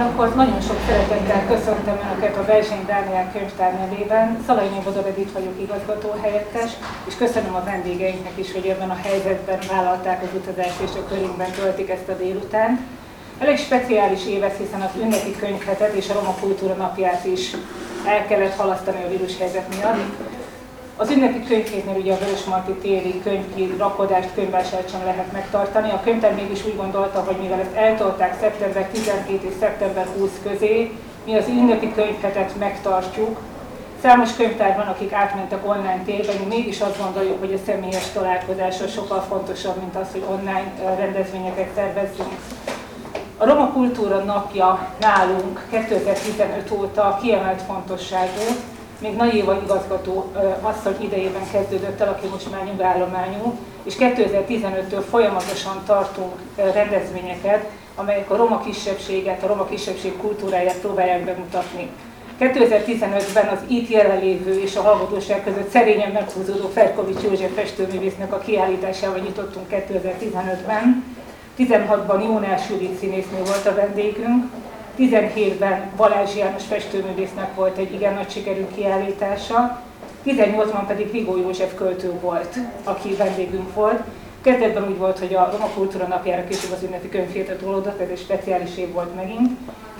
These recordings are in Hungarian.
Akkor nagyon sok szeretettel köszöntöm Önöket a Verzsény Dániel könyvtár nevében. Szalai Bodor Edith vagyok igazgató helyettes, és köszönöm a vendégeinknek is, hogy ebben a helyzetben vállalták az utazást és a körünkben töltik ezt a délután. Elég speciális évet, hiszen az ünnepi könyvhetet és a Roma Kultúra napját is el kellett halasztani a vírushelyzet miatt. Az ünnepi könyvhétnél ugye a Vörösmarty téri könyvrakodást, könyvvásárt sem lehet megtartani. A könyvtár mégis úgy gondolta, hogy mivel ezt eltolták szeptember 12 és szeptember 20 közé, mi az ünnepi könyvhetet megtartjuk. Számos könyvtár van, akik átmentek online térbe, mi mégis azt gondoljuk, hogy a személyes találkozás sokkal fontosabb, mint az, hogy online rendezvényeket szervezzünk. A Roma Kultúra napja nálunk 2015 óta kiemelt fontosságú, még Nagy Éva igazgató asszony idejében kezdődött el, aki most már nyugállományú, és 2015-től folyamatosan tartunk rendezvényeket, amelyek a roma kisebbséget, a roma kisebbség kultúráját próbálják bemutatni. 2015-ben az itt jelenlévő és a hallgatóság között szerényen meghúzódó Ferkovics József festőművésznek a kiállításával nyitottunk 2015-ben. 16-ban Jónás Judit színésznő volt a vendégünk, 17-ben Balázs János festőművésznek volt egy igen nagy sikerű kiállítása, 18-ban pedig Vigó József költő volt, aki vendégünk volt. Kezdetben úgy volt, hogy a Roma Kultúra napjára később az ünnepi könyvhétre tolódott, ez egy speciális év volt megint.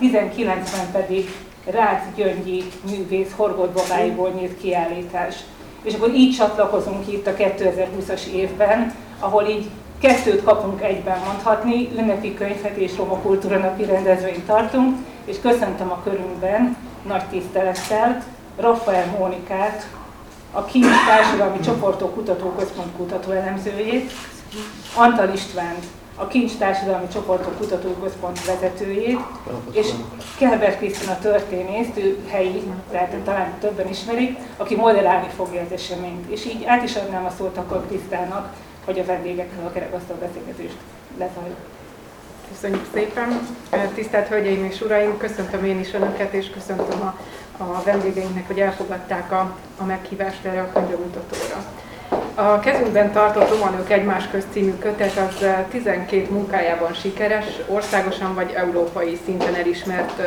19-ben pedig Rácz Gyöngyi művész Horgolt Babáiból nyílt kiállítás. És akkor így csatlakozunk itt a 2020-as évben, ahol így kettőt kapunk egyben mondhatni, ünnepi könyvet és Roma Kultúra napi rendezvényt tartunk, és köszöntöm a körünkben nagy tisztelettel Rafael Mónikát, a Kincs Társadalmi Csoportok Kutatóközpont kutatóelemzőjét, Antal István, a Kincs Társadalmi Csoportok Kutatóközpont vezetőjét, és Kelber Krisztina történészt, ő helyi, tehát talán többen ismerik, aki moderálni fogja az eseményt. És így át is adnám a szót akkor Krisztának, hogy a vendégekkel a kerekasztal beszélgetést lezajlik. Köszönjük szépen! Tisztelt Hölgyeim és Uraim, köszöntöm én is Önöket, és köszöntöm a, a vendégeinknek, hogy elfogadták a, a meghívást erre a könyvemutatóra. A kezünkben tartott Romanők egymás közt című kötet az 12 munkájában sikeres, országosan vagy európai szinten elismert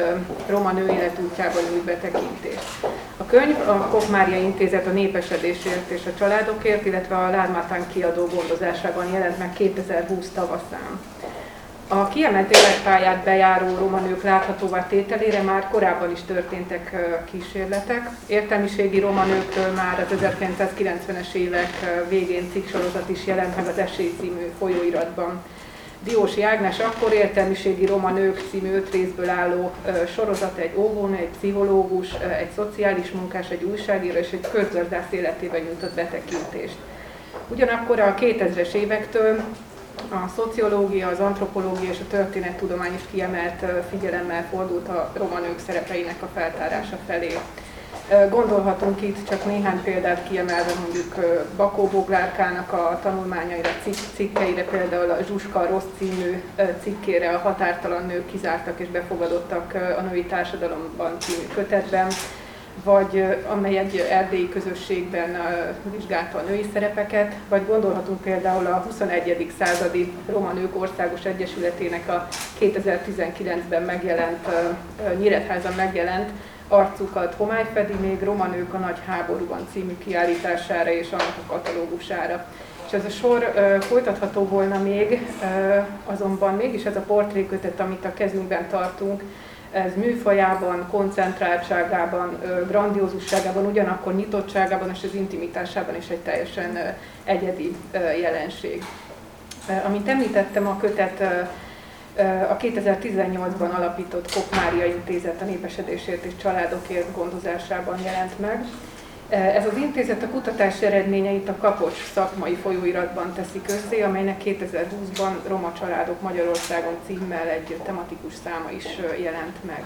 roma nő életútjában nyújt betekintést. A könyv a Koch Mária Intézet a népesedésért és a családokért, illetve a Lármátán kiadó gondozásában jelent meg 2020 tavaszán. A kiemelt életpályát bejáró roma nők láthatóvá tételére már korábban is történtek kísérletek. Értelmiségi roma nőkről már az 1990-es évek végén cikksorozat is jelent meg az Esély című folyóiratban. Diósi Ágnes akkor értelmiségi roma nők című öt részből álló sorozat, egy óvónő, egy pszichológus, egy szociális munkás, egy újságíró és egy közgazdász életében nyújtott betekintést. Ugyanakkor a 2000-es évektől a szociológia, az antropológia és a történettudomány is kiemelt figyelemmel fordult a roma szerepeinek a feltárása felé. Gondolhatunk itt csak néhány példát kiemelve mondjuk Bakó Boglárkának a tanulmányaira, cikkeire, például a Zsuska Rossz című cikkére a határtalan nők kizártak és befogadottak a női társadalomban című kötetben, vagy amely egy erdélyi közösségben vizsgálta a női szerepeket, vagy gondolhatunk például a 21. századi Roma Nők Országos Egyesületének a 2019-ben megjelent, Nyíretházan megjelent arcukat homály fedi még Roma Nők a Nagy Háborúban című kiállítására és annak a katalógusára. És ez a sor uh, folytatható volna még, uh, azonban mégis ez a portrékötet, amit a kezünkben tartunk, ez műfajában, koncentráltságában, grandiózusságában, ugyanakkor nyitottságában és az intimitásában is egy teljesen egyedi jelenség. Amint említettem, a kötet a 2018-ban alapított Kok Mária Intézet a népesedésért és családokért gondozásában jelent meg, ez az intézet a kutatás eredményeit a Kapocs szakmai folyóiratban teszi közzé, amelynek 2020-ban Roma családok Magyarországon címmel egy tematikus száma is jelent meg.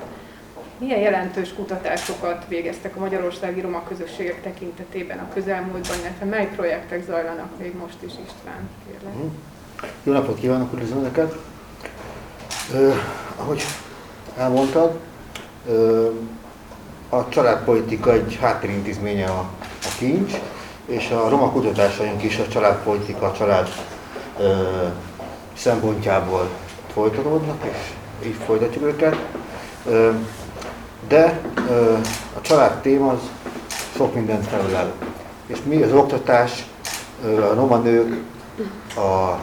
Milyen jelentős kutatásokat végeztek a magyarországi roma közösségek tekintetében a közelmúltban, illetve mely projektek zajlanak még most is, István? Kérlek. Mhm. Jó napot kívánok, üdvözlöm neked! ahogy elmondtad, a családpolitika egy háttérintézménye a, a kincs, és a roma kutatásaink is a családpolitika, a család ö, szempontjából folytatódnak, és így folytatjuk őket. De a család téma az sok mindent felülel. És mi az oktatás, a roma nők, a,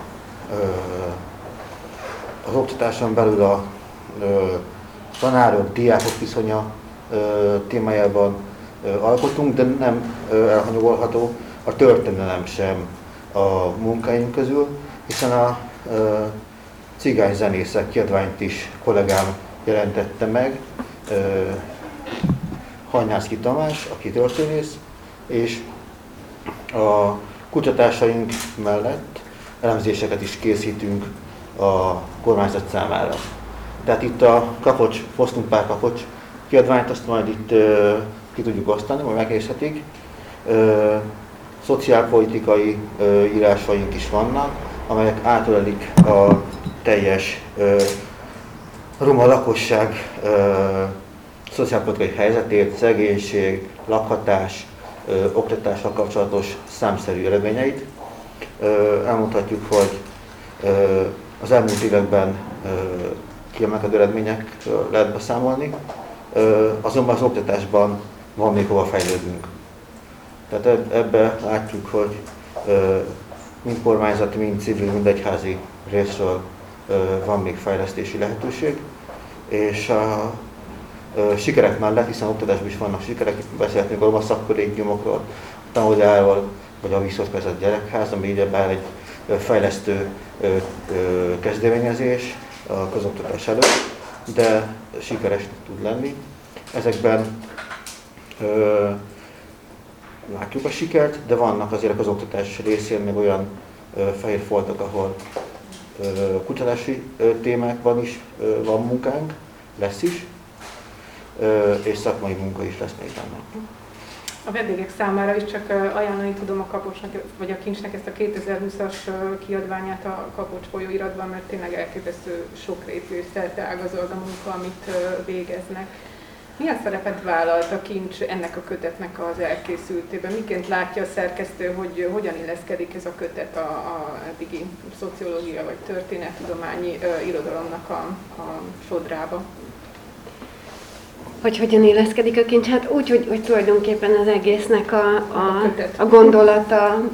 az oktatáson belül a tanárok, diákok viszonya témájában alkotunk, de nem elhanyagolható a történelem sem a munkáink közül, hiszen a cigány zenészek kiadványt is kollégám jelentette meg, Hanyászki Tamás, aki történész, és a kutatásaink mellett elemzéseket is készítünk a kormányzat számára. Tehát itt a Kapocs, Fosztunk Pár Kapocs kiadványt, azt majd itt ö, ki tudjuk osztani, majd megnézhetik. Ö, szociálpolitikai ö, írásaink is vannak, amelyek átölelik a teljes ö, roma lakosság ö, szociálpolitikai helyzetét, szegénység, lakhatás, ö, oktatással kapcsolatos számszerű eredményeit. Ö, elmondhatjuk, hogy ö, az elmúlt években kiemelkedő eredményekről lehet beszámolni, ö, azonban az oktatásban van még hova fejlődnünk. Tehát ebbe látjuk, hogy mind kormányzati, mind civil, mind egyházi részről van még fejlesztési lehetőség, és a sikerek mellett, hiszen oktatásban is vannak sikerek, beszélhetünk a roma szakkollégiumokról, a tanuljáról, vagy a visszatkezett gyerekház, ami így egy fejlesztő kezdeményezés a közoktatás előtt, de sikeres tud lenni. Ezekben látjuk a sikert, de vannak azért az oktatás részén még olyan fehér foltok, ahol kutatási témákban is van munkánk, lesz is, és szakmai munka is lesz még benne. A vendégek számára is csak ajánlani tudom a Kapocsnak, vagy a Kincsnek ezt a 2020-as kiadványát a Kapocs folyóiratban, mert tényleg elképesztő sokrétű és ágazol a munka, amit végeznek. Milyen szerepet vállalt a kincs ennek a kötetnek az elkészültében? Miként látja a szerkesztő, hogy hogyan illeszkedik ez a kötet a, a eddigi szociológia vagy történettudományi uh, irodalomnak a, a sodrába? Hogy hogyan illeszkedik a kincs? Hát úgy, hogy, hogy tulajdonképpen az egésznek a, a, a gondolata,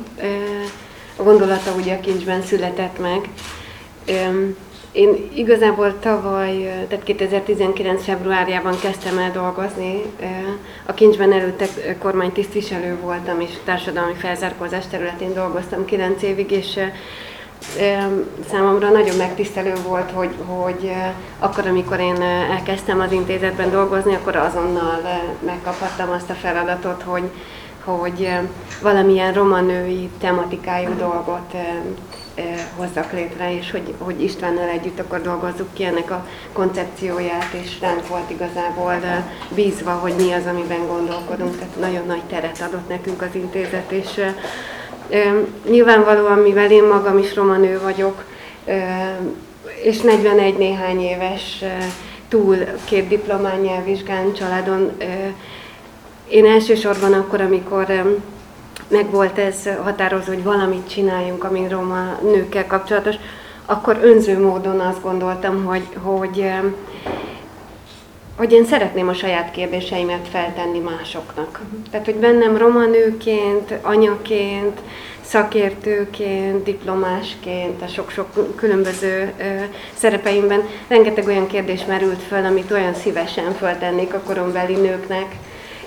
a gondolata ugye a kincsben született meg. Én igazából tavaly, tehát 2019. februárjában kezdtem el dolgozni. A kincsben előtte kormánytisztviselő voltam, és társadalmi felzárkózás területén dolgoztam 9 évig, és számomra nagyon megtisztelő volt, hogy, hogy akkor, amikor én elkezdtem az intézetben dolgozni, akkor azonnal megkaphattam azt a feladatot, hogy, hogy valamilyen romanői tematikájú dolgot hozzak létre, és hogy, hogy Istvánnal együtt akkor dolgozzuk ki ennek a koncepcióját, és ránk volt igazából bízva, hogy mi az, amiben gondolkodunk, tehát nagyon nagy teret adott nekünk az intézet, és Nyilvánvalóan, mivel én magam is romanő vagyok, és 41 néhány éves túl két diplomán nyelvvizsgán családon, én elsősorban akkor, amikor meg volt ez határozó, hogy valamit csináljunk, ami roma nőkkel kapcsolatos, akkor önző módon azt gondoltam, hogy, hogy, hogy én szeretném a saját kérdéseimet feltenni másoknak. Tehát, hogy bennem roma nőként, anyaként, szakértőként, diplomásként, a sok-sok különböző ö, szerepeimben. Rengeteg olyan kérdés merült föl, amit olyan szívesen föltennék a korombeli nőknek,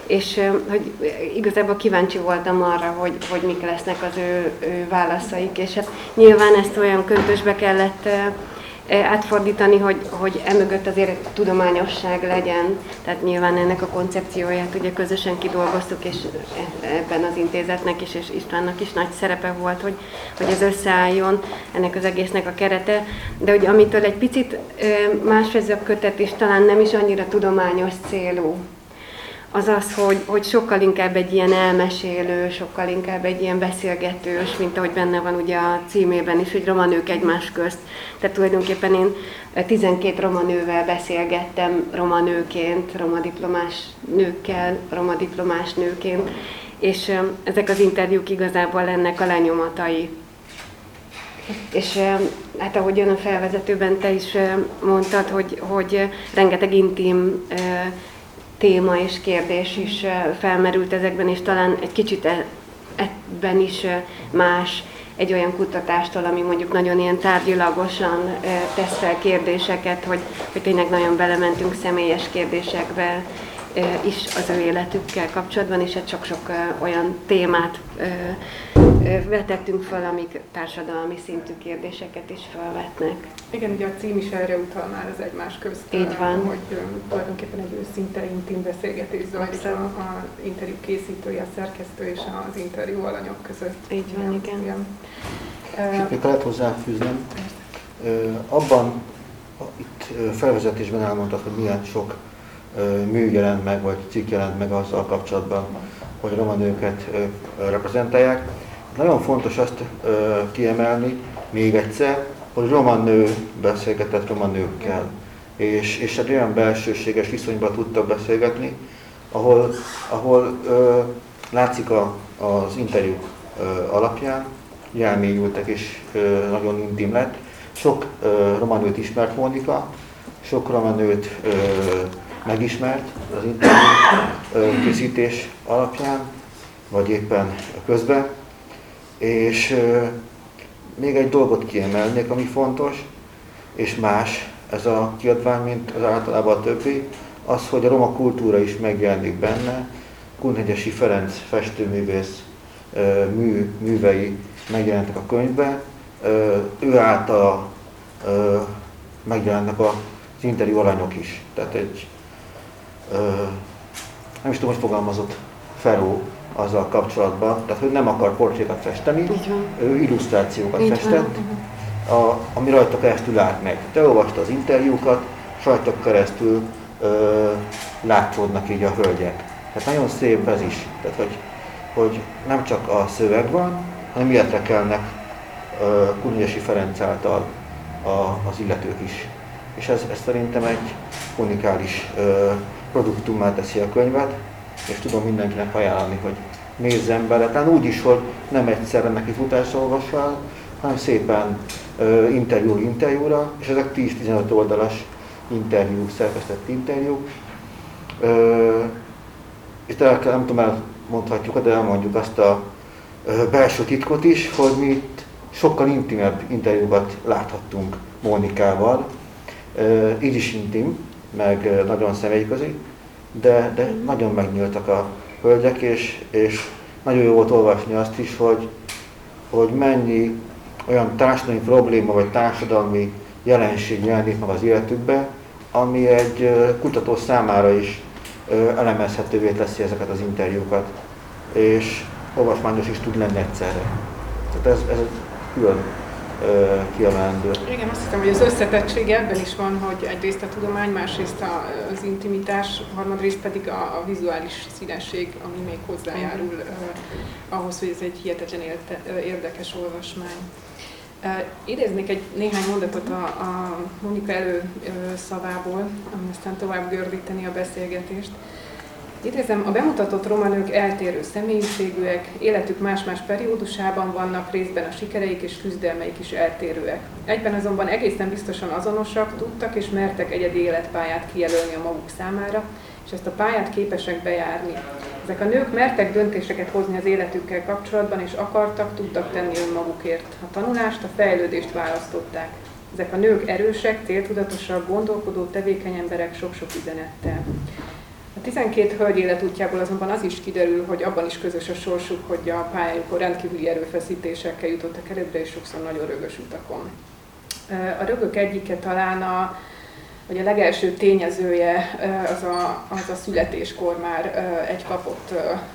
és hogy igazából kíváncsi voltam arra, hogy, hogy mik lesznek az ő, ő válaszaik, és hát nyilván ezt olyan köntösbe kellett átfordítani, hogy, hogy emögött azért tudományosság legyen. Tehát nyilván ennek a koncepcióját ugye közösen kidolgoztuk, és ebben az intézetnek is, és Istvánnak is nagy szerepe volt, hogy, hogy ez összeálljon ennek az egésznek a kerete. De hogy amitől egy picit más ez a kötet is talán nem is annyira tudományos célú, az az, hogy, hogy sokkal inkább egy ilyen elmesélő, sokkal inkább egy ilyen beszélgetős, mint ahogy benne van ugye a címében is, hogy romanők egymás közt. Tehát tulajdonképpen én 12 romanővel beszélgettem romanőként, romadiplomás nőkkel, romadiplomás nőként, és ezek az interjúk igazából ennek a lenyomatai. És hát ahogyan a felvezetőben te is mondtad, hogy, hogy rengeteg intim téma és kérdés is felmerült ezekben, és talán egy kicsit e, ebben is más egy olyan kutatástól, ami mondjuk nagyon ilyen tárgyilagosan tesz fel kérdéseket, hogy, hogy tényleg nagyon belementünk személyes kérdésekbe is az ő életükkel kapcsolatban, és hát sok-sok olyan témát vetettünk fel, amik társadalmi szintű kérdéseket is felvetnek. Igen, ugye a cím is erre utal már az egymás közt. Így van. Hogy tulajdonképpen egy őszinte, intim beszélgetés zajlik az interjú készítője, a szerkesztő és az interjú alanyok között. Így van, igen. igen. igen. Még lehet hozzáfűznem. Abban, itt felvezetésben elmondtad, hogy milyen sok mű jelent meg, vagy cikk jelent meg azzal kapcsolatban, hogy roma nőket reprezentálják. Nagyon fontos azt kiemelni még egyszer, hogy roma nő beszélgetett roma nőkkel, és, és egy olyan belsőséges viszonyban tudtak beszélgetni, ahol, ahol ö, látszik a, az interjúk ö, alapján, elmélyültek és ö, nagyon intim lett. Sok ö, roma nőt ismert Mónika, sok roma nőt ö, megismert az interjú készítés alapján, vagy éppen közben. És még egy dolgot kiemelnék, ami fontos, és más ez a kiadvány, mint az általában a többi, az, hogy a roma kultúra is megjelenik benne. Kunhegyesi Ferenc festőművész mű, művei megjelentek a könyvben. Ő által megjelennek az interjú alanyok is. Tehát egy, nem is tudom, hogy fogalmazott Feró, azzal kapcsolatban, tehát hogy nem akar portrékat festeni, ő illusztrációkat Így festett, a, ami rajta keresztül lát meg. Te olvasta az interjúkat, rajta keresztül ö, látszódnak így a hölgyek. Tehát nagyon szép ez is, tehát hogy, hogy nem csak a szöveg van, hanem ilyetre kelnek Kunyesi Ferenc által a, az illetők is. És ez, ez szerintem egy unikális ö, produktummá teszi a könyvet, és tudom mindenkinek ajánlani, hogy nézzen bele. Tehát úgy is, hogy nem egyszerre neki futás olvasva, hanem szépen uh, interjú interjúra, és ezek 10-15 oldalas interjú, szerkesztett interjú. És el kell, nem tudom, elmondhatjuk, de elmondjuk azt a belső titkot is, hogy mi itt sokkal intimebb interjúkat láthattunk Mónikával. Uh, így is intim, meg nagyon személyközi de, de nagyon megnyíltak a hölgyek, és, és nagyon jó volt olvasni azt is, hogy, hogy mennyi olyan társadalmi probléma vagy társadalmi jelenség jelenik meg az életükbe, ami egy kutató számára is elemezhetővé teszi ezeket az interjúkat, és olvasmányos is tud lenni egyszerre. Tehát ez, ez külön kiemelendő. Igen, azt hiszem, hogy az összetettség ebben is van, hogy egyrészt a tudomány, másrészt az intimitás, harmadrészt pedig a, a vizuális színesség, ami még hozzájárul uh, ahhoz, hogy ez egy hihetetlen érdekes olvasmány. Uh, idéznék egy néhány mondatot a, a Monika elő uh, szavából, ami aztán tovább gördíteni a beszélgetést. Idézem, a bemutatott romanők eltérő személyiségűek, életük más-más periódusában vannak, részben a sikereik és küzdelmeik is eltérőek. Egyben azonban egészen biztosan azonosak, tudtak és mertek egyedi életpályát kijelölni a maguk számára, és ezt a pályát képesek bejárni. Ezek a nők mertek döntéseket hozni az életükkel kapcsolatban, és akartak, tudtak tenni önmagukért. A tanulást, a fejlődést választották. Ezek a nők erősek, céltudatosak, gondolkodó, tevékeny emberek sok-sok üzenettel. A 12 hölgy életútjából azonban az is kiderül, hogy abban is közös a sorsuk, hogy a pályájukon rendkívüli erőfeszítésekkel jutottak előbbre, és sokszor nagyon rögös utakon. A rögök egyike talán a, hogy a legelső tényezője az a, az a születéskor már egy kapott,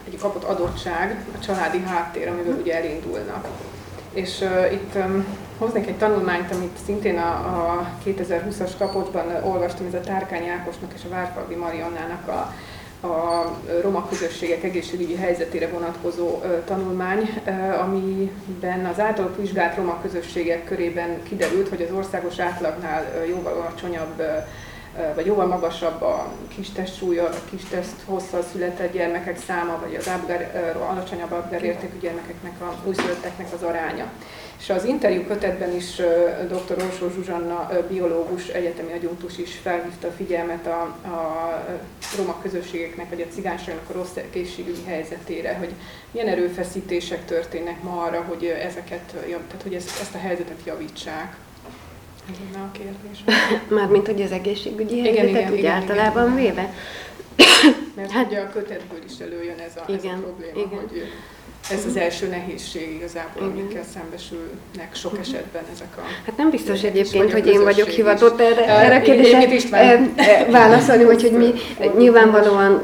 egy kapott adottság, a családi háttér, amiből ugye elindulnak. És uh, itt um, hoznék egy tanulmányt, amit szintén a, a 2020-as kapocsban olvastam, ez a Tárkány Ákosnak és a Várfalvi Mariannának a, a roma közösségek egészségügyi helyzetére vonatkozó uh, tanulmány, uh, amiben az általuk vizsgált roma közösségek körében kiderült, hogy az országos átlagnál uh, jóval alacsonyabb vagy jóval magasabb a kis testsúlya, a kis teszt hosszal született gyermekek száma, vagy az ábgar, alacsonyabb ábgárértékű gyermekeknek, a újszülötteknek az aránya. És az interjú kötetben is dr. Orsó Zsuzsanna, biológus, egyetemi agyuntus is felhívta a figyelmet a, a roma közösségeknek, vagy a cigányságnak a rossz egészségügyi helyzetére, hogy milyen erőfeszítések történnek ma arra, hogy ezeket, tehát hogy ezt, ezt a helyzetet javítsák. Ez lenne a kérdés. Mármint, hogy az egészségügyi helyzetet igen, úgy igen, általában igen. véve? Mert Hát- ugye a kötetből is előjön ez a, ez Igen, a probléma, igen. hogy ez az első nehézség igazából, Igen. amikkel szembesülnek sok esetben ezek a... Hát nem biztos egyébként, hogy én vagyok hivatott erre, erre a kérdésre válaszolni, hogy mi nyilvánvalóan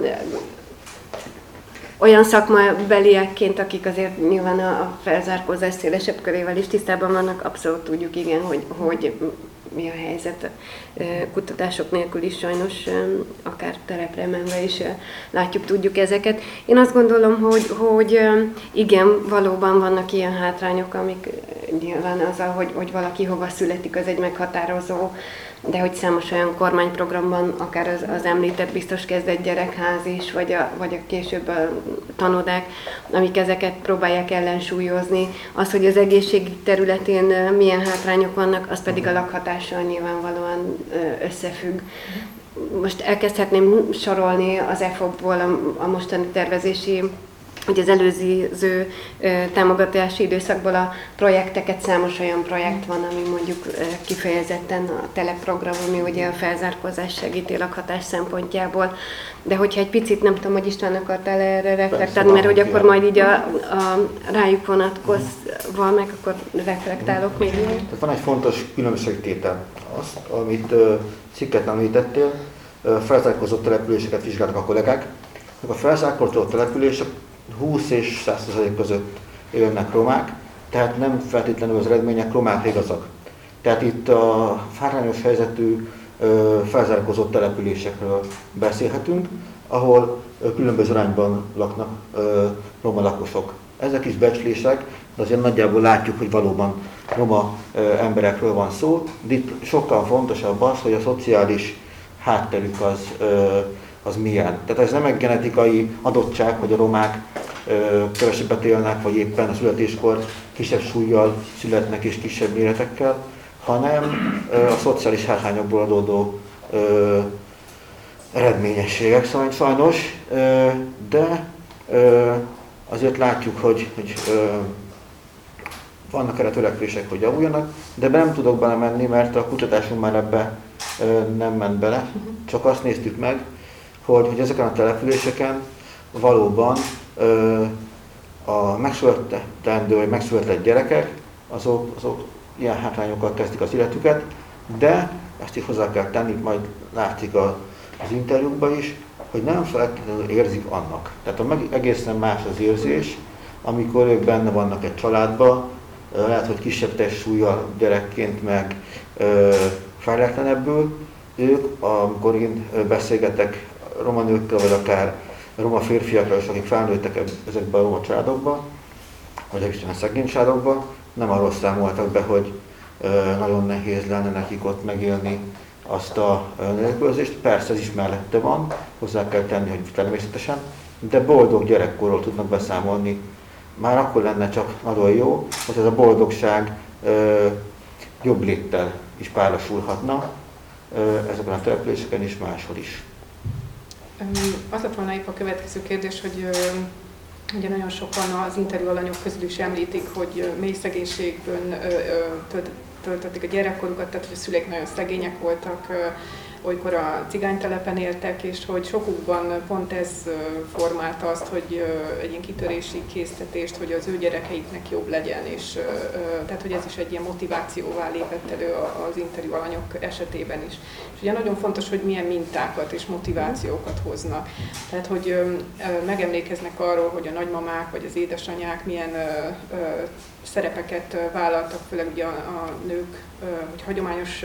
olyan szakmabeliekként, akik azért nyilván a a felzárkózás szélesebb körével is tisztában vannak, abszolút tudjuk, igen, hogy, hogy mi a helyzet. Kutatások nélkül is sajnos, akár terepre menve is látjuk, tudjuk ezeket. Én azt gondolom, hogy, hogy igen, valóban vannak ilyen hátrányok, amik nyilván azzal, hogy, hogy valaki hova születik, az egy meghatározó, de hogy számos olyan kormányprogramban, akár az, az említett biztos kezdett gyerekház is, vagy a, vagy a később a tanodák, amik ezeket próbálják ellensúlyozni. Az, hogy az egészség területén milyen hátrányok vannak, az pedig a lakhatással nyilvánvalóan összefügg. Most elkezdhetném sorolni az EFOP-ból a, a mostani tervezési hogy az előző támogatási időszakból a projekteket, számos olyan projekt van, ami mondjuk kifejezetten a teleprogram, ami ugye a felzárkózás segíti lakhatás szempontjából. De hogyha egy picit, nem tudom, hogy István akartál erre reflektálni, mert hogy akkor majd így a, a rájuk vonatkozva meg, akkor reflektálok még. Tehát van egy fontos különbségtétel. Azt, amit cikket említettél, felzárkózott településeket vizsgáltak a kollégák. A felzárkózott települések 20 és 100% között élnek romák, tehát nem feltétlenül az eredmények romák igazak. Tehát itt a hátrányos helyzetű felzárkózott településekről beszélhetünk, ahol különböző arányban laknak roma lakosok. Ezek is becslések, de azért nagyjából látjuk, hogy valóban roma emberekről van szó. De itt sokkal fontosabb az, hogy a szociális hátterük az, az milyen. Tehát ez nem egy genetikai adottság, hogy a romák ö, kevesebbet élnek, vagy éppen a születéskor kisebb súlyjal születnek és kisebb méretekkel, hanem ö, a szociális hátrányokból adódó ö, eredményességek szóval sajnos, ö, de ö, azért látjuk, hogy, hogy ö, vannak erre törekvések, hogy javuljanak, de nem tudok belemenni, mert a kutatásunk már ebbe ö, nem ment bele, csak azt néztük meg, hogy, hogy ezeken a településeken valóban ö, a megszületendő vagy megszületett gyerekek, azok, azok ilyen hátrányokkal kezdik az életüket, de ezt is hozzá kell tenni, majd látszik a, az interjúkban is, hogy nem feltétlenül érzik annak. Tehát a meg, egészen más az érzés, amikor ők benne vannak egy családban, ö, lehet, hogy kisebb testsúlyjal gyerekként meg ö, fejletlenebbül, ők, amikor én beszélgetek roma nőkkel, vagy akár roma férfiakról is, akik felnőttek ezekbe a roma családokba, vagy egészen a szegény családokba, nem arról számoltak be, hogy nagyon nehéz lenne nekik ott megélni azt a nélkülözést. Persze ez is mellette van, hozzá kell tenni, hogy természetesen, de boldog gyerekkorról tudnak beszámolni. Már akkor lenne csak nagyon jó, hogy ez a boldogság ö, jobb léttel is párosulhatna ö, ezeken a településeken is, máshol is. Az lett volna épp a következő kérdés, hogy ugye nagyon sokan az interjú alanyok közül is említik, hogy mély szegénységben töltötték a gyerekkorukat, tehát hogy a szüleik nagyon szegények voltak, olykor a cigánytelepen éltek, és hogy sokukban pont ez formálta azt, hogy egy ilyen kitörési késztetést, hogy az ő gyerekeiknek jobb legyen, és tehát hogy ez is egy ilyen motivációvá lépett elő az interjú alanyok esetében is. És ugye nagyon fontos, hogy milyen mintákat és motivációkat hoznak. Tehát, hogy megemlékeznek arról, hogy a nagymamák vagy az édesanyák milyen szerepeket vállaltak, főleg ugye a, nők, hogy hagyományos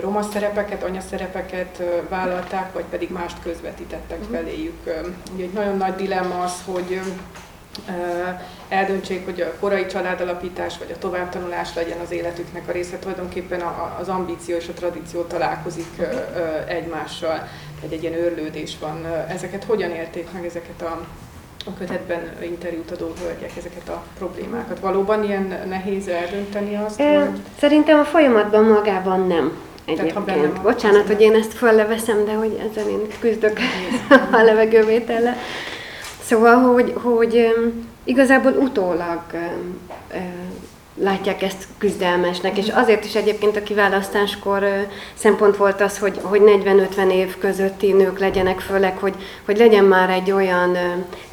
roma szerepeket, anyaszerepeket vállalták, vagy pedig mást közvetítettek feléjük. Ö, Ugye egy nagyon nagy dilemma az, hogy eldöntsék, hogy a korai családalapítás vagy a továbbtanulás legyen az életüknek a része. Tulajdonképpen az ambíció és a tradíció találkozik egymással, egy, egy ilyen őrlődés van. Ezeket hogyan érték meg, ezeket a, a kötetben interjút adó hölgyek, ezeket a problémákat? Valóban ilyen nehéz eldönteni azt? E, hogy... Szerintem a folyamatban magában nem. Egyébként. Bocsánat, hogy én ezt fölleveszem, de hogy ezzel én küzdök a levegővétellel. Szóval, hogy, hogy igazából utólag látják ezt küzdelmesnek, és azért is egyébként a kiválasztáskor szempont volt az, hogy, hogy 40-50 év közötti nők legyenek, főleg, hogy, hogy legyen már egy olyan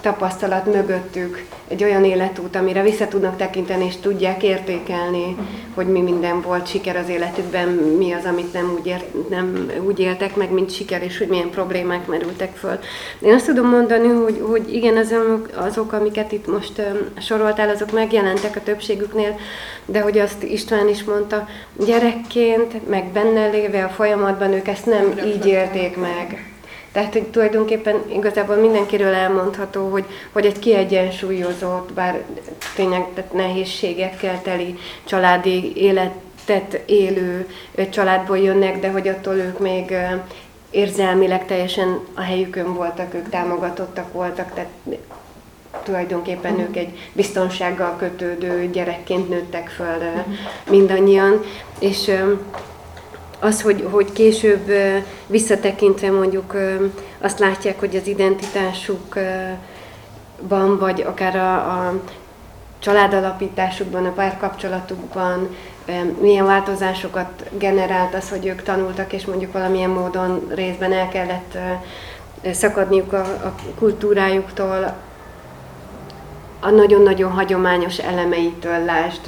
tapasztalat mögöttük, egy olyan életút, amire vissza tudnak tekinteni, és tudják értékelni, uh-huh. hogy mi minden volt siker az életükben, mi az, amit nem úgy, ért, nem úgy éltek meg, mint siker, és hogy milyen problémák merültek föl. Én azt tudom mondani, hogy, hogy igen, azok, azok, amiket itt most soroltál, azok megjelentek a többségüknél, de hogy azt István is mondta, gyerekként, meg benne léve a folyamatban ők ezt nem így élték meg tehát, hogy tulajdonképpen igazából mindenkiről elmondható, hogy, hogy egy kiegyensúlyozott, bár tényleg tehát nehézségekkel teli családi életet élő családból jönnek, de hogy attól ők még érzelmileg teljesen a helyükön voltak, ők támogatottak voltak, tehát tulajdonképpen ők egy biztonsággal kötődő gyerekként nőttek föl mindannyian, és az, hogy, hogy később visszatekintve mondjuk azt látják, hogy az identitásukban, vagy akár a, a családalapításukban, a párkapcsolatukban milyen változásokat generált az, hogy ők tanultak, és mondjuk valamilyen módon részben el kellett szakadniuk a, a kultúrájuktól, a nagyon-nagyon hagyományos elemeitől, lásd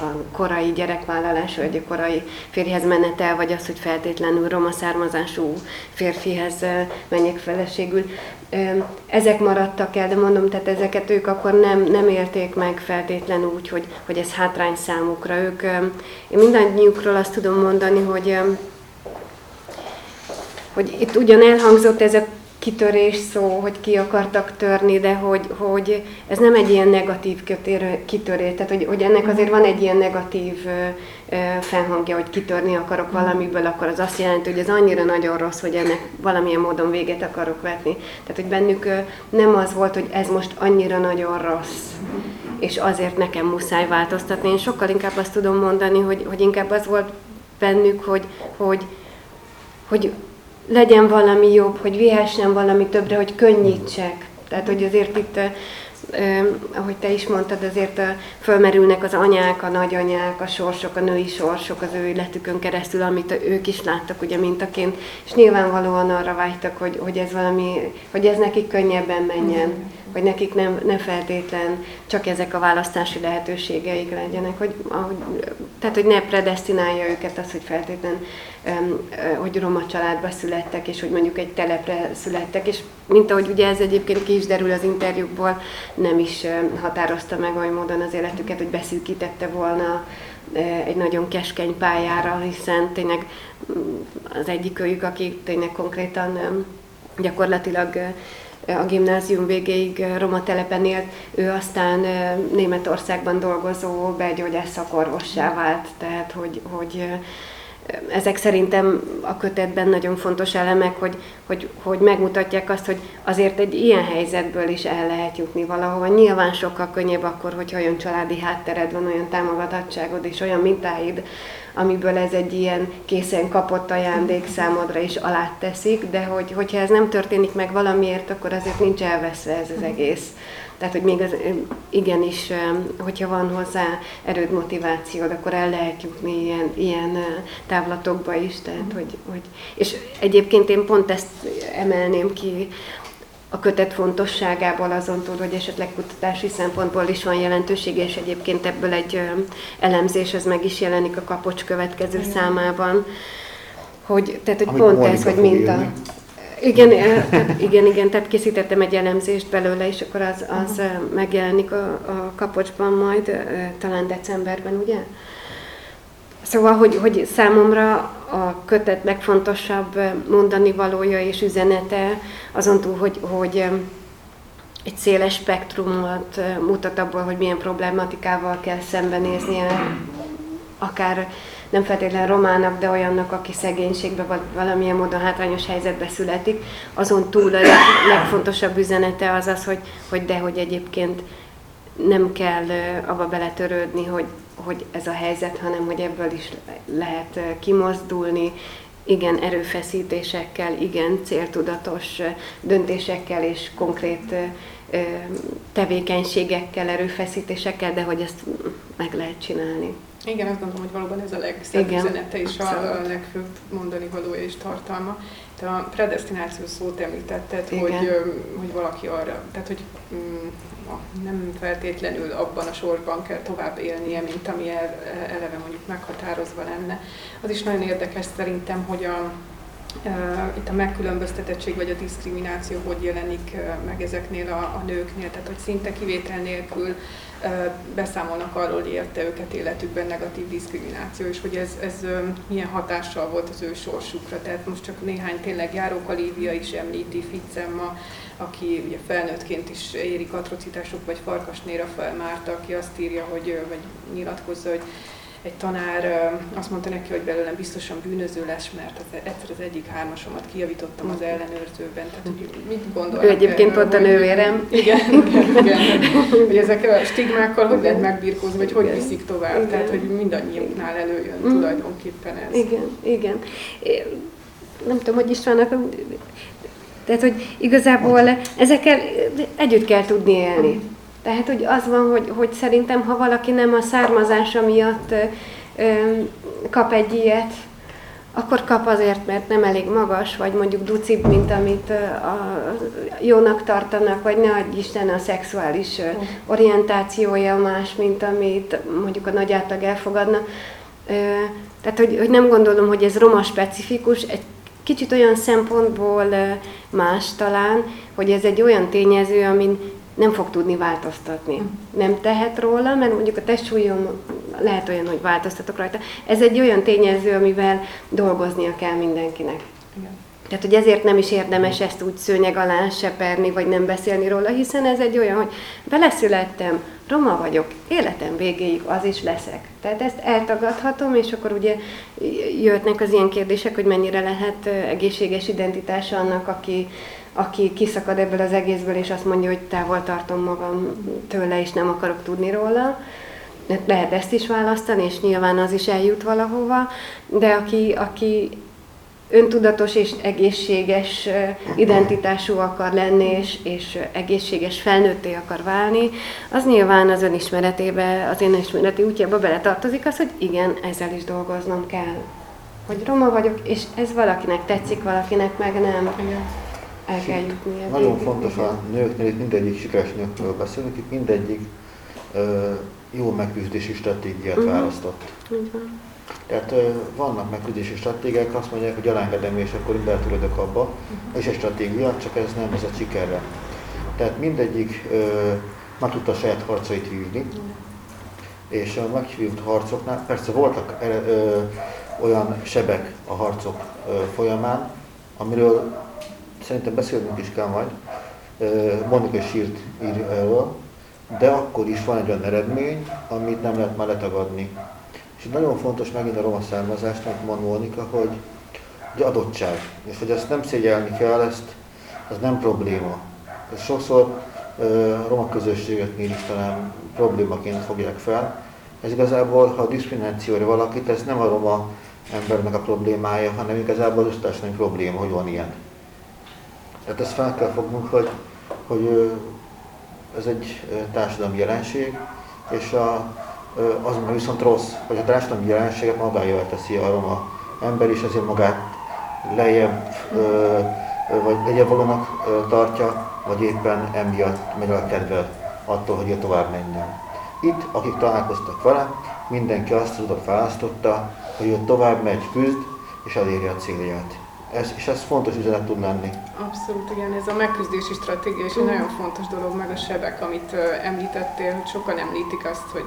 a korai gyerekvállalás, vagy a korai férjhez menetel, vagy az, hogy feltétlenül roma származású férfihez menjek feleségül. Ezek maradtak el, de mondom, tehát ezeket ők akkor nem, nem élték meg feltétlenül úgy, hogy, hogy ez hátrány számukra. Ők, én mindannyiukról azt tudom mondani, hogy hogy itt ugyan elhangzott ez a kitörés szó, hogy ki akartak törni, de hogy, hogy ez nem egy ilyen negatív kitörés, tehát hogy, hogy ennek azért van egy ilyen negatív felhangja, hogy kitörni akarok valamiből, akkor az azt jelenti, hogy ez annyira nagyon rossz, hogy ennek valamilyen módon véget akarok vetni. Tehát, hogy bennük nem az volt, hogy ez most annyira nagyon rossz, és azért nekem muszáj változtatni. Én sokkal inkább azt tudom mondani, hogy, hogy inkább az volt bennük, hogy, hogy, hogy legyen valami jobb, hogy vihessen valami többre, hogy könnyítsek. Tehát, hogy azért itt, eh, ahogy te is mondtad, azért eh, fölmerülnek az anyák, a nagyanyák, a sorsok, a női sorsok az ő életükön keresztül, amit ők is láttak ugye mintaként, és nyilvánvalóan arra vágytak, hogy, hogy ez valami, hogy ez nekik könnyebben menjen, hogy nekik nem, nem feltétlen csak ezek a választási lehetőségeik legyenek, hogy, ahogy, tehát hogy ne predestinálja őket az, hogy feltétlen hogy roma családba születtek, és hogy mondjuk egy telepre születtek, és mint ahogy ugye ez egyébként ki is derül az interjúkból, nem is határozta meg olyan módon az életüket, hogy beszűkítette volna egy nagyon keskeny pályára, hiszen tényleg mm, az egyik őjük, aki tényleg konkrétan gyakorlatilag a gimnázium végéig roma telepen élt, ő aztán Németországban dolgozó belgyógyász szakorvossá vált, tehát hogy, hogy ezek szerintem a kötetben nagyon fontos elemek, hogy, hogy, hogy megmutatják azt, hogy azért egy ilyen helyzetből is el lehet jutni valahova. Nyilván sokkal könnyebb akkor, hogyha olyan családi háttered van, olyan támogatottságod és olyan mintáid, amiből ez egy ilyen készen kapott ajándék számodra is alá teszik, de hogy, hogyha ez nem történik meg valamiért, akkor azért nincs elveszve ez az egész. Tehát, hogy még az, igenis, hogyha van hozzá erőd, motivációd, akkor el lehet jutni ilyen, ilyen távlatokba is. Tehát, hogy, hogy, és egyébként én pont ezt emelném ki, a kötet fontosságából azon túl, hogy esetleg kutatási szempontból is van jelentősége, és egyébként ebből egy elemzés, ez meg is jelenik a kapocs következő Igen. számában, hogy, tehát, hogy pont ez, hogy minta. Igen, tehát, igen, igen, tehát készítettem egy elemzést belőle, és akkor az, az uh-huh. megjelenik a, a kapocsban majd, talán decemberben, ugye? Szóval, hogy, hogy számomra a kötet legfontosabb mondani valója és üzenete, azon túl, hogy, hogy egy széles spektrumot mutat abból, hogy milyen problematikával kell szembenéznie, akár nem feltétlenül romának, de olyannak, aki szegénységbe vagy valamilyen módon hátrányos helyzetbe születik. Azon túl a legfontosabb üzenete az az, hogy, hogy de hogy egyébként nem kell abba beletörődni, hogy, hogy ez a helyzet, hanem hogy ebből is lehet kimozdulni, igen erőfeszítésekkel, igen céltudatos döntésekkel és konkrét tevékenységekkel, erőfeszítésekkel, de hogy ezt meg lehet csinálni. Igen, azt gondolom, hogy valóban ez a legszebb Igen, üzenete és a, a legfőbb mondani valója és tartalma. Te a predestináció szót említetted, hogy, hogy valaki arra, tehát hogy mm, nem feltétlenül abban a sorban kell tovább élnie, mint ami eleve mondjuk meghatározva lenne. Az is nagyon érdekes szerintem, hogy a, itt a megkülönböztetettség vagy a diszkrimináció hogy jelenik meg ezeknél a, a nőknél, tehát hogy szinte kivétel nélkül beszámolnak arról, hogy érte őket életükben negatív diszkrimináció, és hogy ez, ez milyen hatással volt az ő sorsukra. Tehát most csak néhány tényleg járóka Lívia is említi, Ficemma, aki ugye felnőttként is érik atrocitások, vagy Farkasnéra felmárta, aki azt írja, hogy, vagy nyilatkozza, hogy egy tanár azt mondta neki, hogy belőlem biztosan bűnöző lesz, mert az, egyszer az egyik hármasomat kijavítottam az ellenőrzőben. Tehát, hogy mit gondol? Ő egyébként ott a nővérem. Igen, igen, igen. hogy ezek a stigmákkal hogy lehet megbírkozni, vagy hogy viszik tovább. Igen. Tehát, hogy mindannyiunknál előjön mm. tulajdonképpen ez. Igen, igen. Nem tudom, hogy Istvánnak tehát, hogy igazából ezekkel együtt kell tudni élni. Tehát, hogy az van, hogy, hogy szerintem, ha valaki nem a származása miatt ö, kap egy ilyet, akkor kap azért, mert nem elég magas, vagy mondjuk ducibb, mint amit a, jónak tartanak, vagy ne adj Isten a szexuális orientációja más, mint amit mondjuk a nagy átlag elfogadna. Tehát, hogy, hogy nem gondolom, hogy ez roma specifikus, egy kicsit olyan szempontból más talán, hogy ez egy olyan tényező, amin nem fog tudni változtatni. Nem tehet róla, mert mondjuk a testsúlyom lehet olyan, hogy változtatok rajta. Ez egy olyan tényező, amivel dolgoznia kell mindenkinek. Igen. Tehát, hogy ezért nem is érdemes ezt úgy szőnyeg alá seperni, vagy nem beszélni róla, hiszen ez egy olyan, hogy beleszülettem, roma vagyok, életem végéig az is leszek. Tehát ezt eltagadhatom, és akkor ugye jöhetnek az ilyen kérdések, hogy mennyire lehet egészséges identitása annak, aki, aki kiszakad ebből az egészből, és azt mondja, hogy távol tartom magam tőle, és nem akarok tudni róla. Lehet ezt is választani, és nyilván az is eljut valahova, de aki, aki öntudatos és egészséges identitású akar lenni, és, és egészséges felnőtté akar válni, az nyilván az önismeretébe, az én ismereti útjába beletartozik az, hogy igen, ezzel is dolgoznom kell. Hogy roma vagyok, és ez valakinek tetszik, valakinek meg nem. Igen. El kell jutni. Nagyon fontos a nőknél, itt mindegyik sikeres nőkről beszélünk, itt mindegyik ö, jó megküzdési stratégiát uh-huh. választott. Uh-huh. Tehát vannak megküzdési stratégiák, azt mondják, hogy elengedem, és akkor én beletörődök abba, uh-huh. és egy stratégia, csak ez nem ez a sikerre. Tehát mindegyik ö, meg tudta a saját harcait vívni, uh-huh. és a megvívott harcoknál, persze voltak ö, ö, olyan sebek a harcok ö, folyamán, amiről szerintem beszélnünk is kell majd, Monika sírt ír erről, de akkor is van egy olyan eredmény, amit nem lehet már letagadni. És nagyon fontos megint a roma származást, amit mond Mónika, hogy, hogy adottság, és hogy ezt nem szégyelni kell, ezt, ez nem probléma. Ez sokszor a roma közösségeknél is talán problémaként fogják fel. Ez igazából, ha a diszkriminációra valakit, ez nem a roma embernek a problémája, hanem igazából az társadalmi probléma, hogy van ilyen. Tehát ezt fel kell fognunk, hogy, hogy ez egy társadalmi jelenség, és a, az viszont rossz, hogy a társadalmi jelenséget magájával teszi a roma ember is, azért magát lejjebb vagy lejjebb valónak tartja, vagy éppen emiatt megy a kedve attól, hogy tovább menjen. Itt, akik találkoztak vele, mindenki azt tudott választotta, hogy ő tovább megy, küzd, és eléri a célját. Ez, és ez fontos üzenet tud lenni. Abszolút, igen, ez a megküzdési stratégia, és egy nagyon fontos dolog, meg a sebek, amit említettél, hogy sokan említik azt, hogy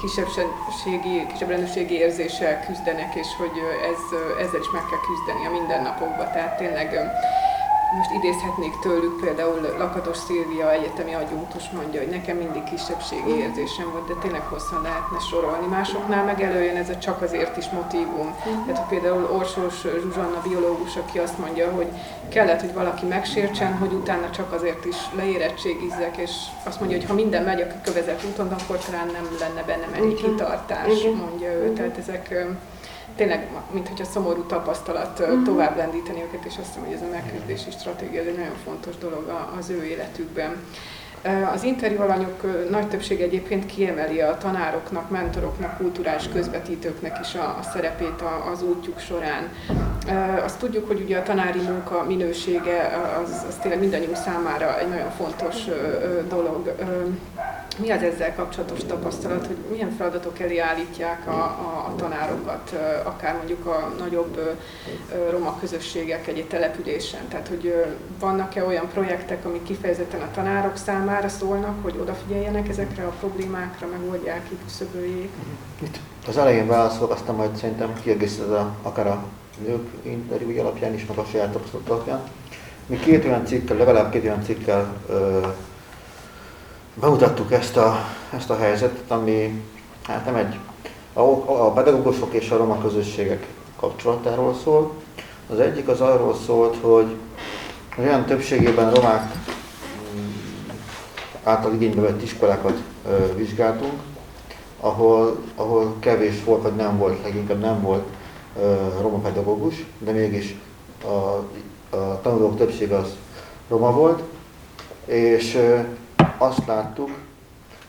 kisebbségi, kisebb rendőrségi érzéssel küzdenek, és hogy ez, ezzel is meg kell küzdeni a mindennapokban. Tehát tényleg most idézhetnék tőlük, például Lakatos Szilvia egyetemi adjunktus mondja, hogy nekem mindig kisebbségi érzésem volt, de tényleg hosszan lehetne sorolni. Másoknál meg előjön ez a csak azért is motivum. Tehát hogy például Orsós Zsuzsanna biológus, aki azt mondja, hogy kellett, hogy valaki megsértsen, hogy utána csak azért is leérettségizzek, és azt mondja, hogy ha minden megy a kövezett úton, akkor talán nem lenne bennem elég kitartás, mondja ő. Tehát ezek tényleg, mint hogyha szomorú tapasztalat uh-huh. tovább lendíteni őket, és azt hiszem, hogy ez a megküzdési stratégia ez egy nagyon fontos dolog az ő életükben. Az interjú alanyok nagy többség egyébként kiemeli a tanároknak, mentoroknak, kulturális közvetítőknek is a, a szerepét a, az útjuk során. Azt tudjuk, hogy ugye a tanári munka minősége az, az tényleg mindannyiunk számára egy nagyon fontos dolog. Mi az ezzel kapcsolatos tapasztalat, hogy milyen feladatok elé állítják a, a, a tanárokat, akár mondjuk a nagyobb roma közösségek egy településen? Tehát, hogy vannak-e olyan projektek, amik kifejezetten a tanárok számára szólnak, hogy odafigyeljenek ezekre a problémákra, megoldják, kiküszöböljék? Itt az elején válaszolok, aztán majd szerintem kiegészíted a, akár a nők interjú alapján is, meg a saját tapasztalat alapján. Mi két olyan cikkel, legalább két olyan cikkel bemutattuk ezt a, ezt a helyzetet, ami hát nem egy, a, a pedagógusok és a roma közösségek kapcsolatáról szól. Az egyik az arról szólt, hogy olyan többségében romák mm, által igénybe vett iskolákat ö, vizsgáltunk, ahol, ahol kevés volt, vagy nem volt, leginkább nem volt ö, roma pedagógus, de mégis a, a tanulók többsége az roma volt, és azt láttuk,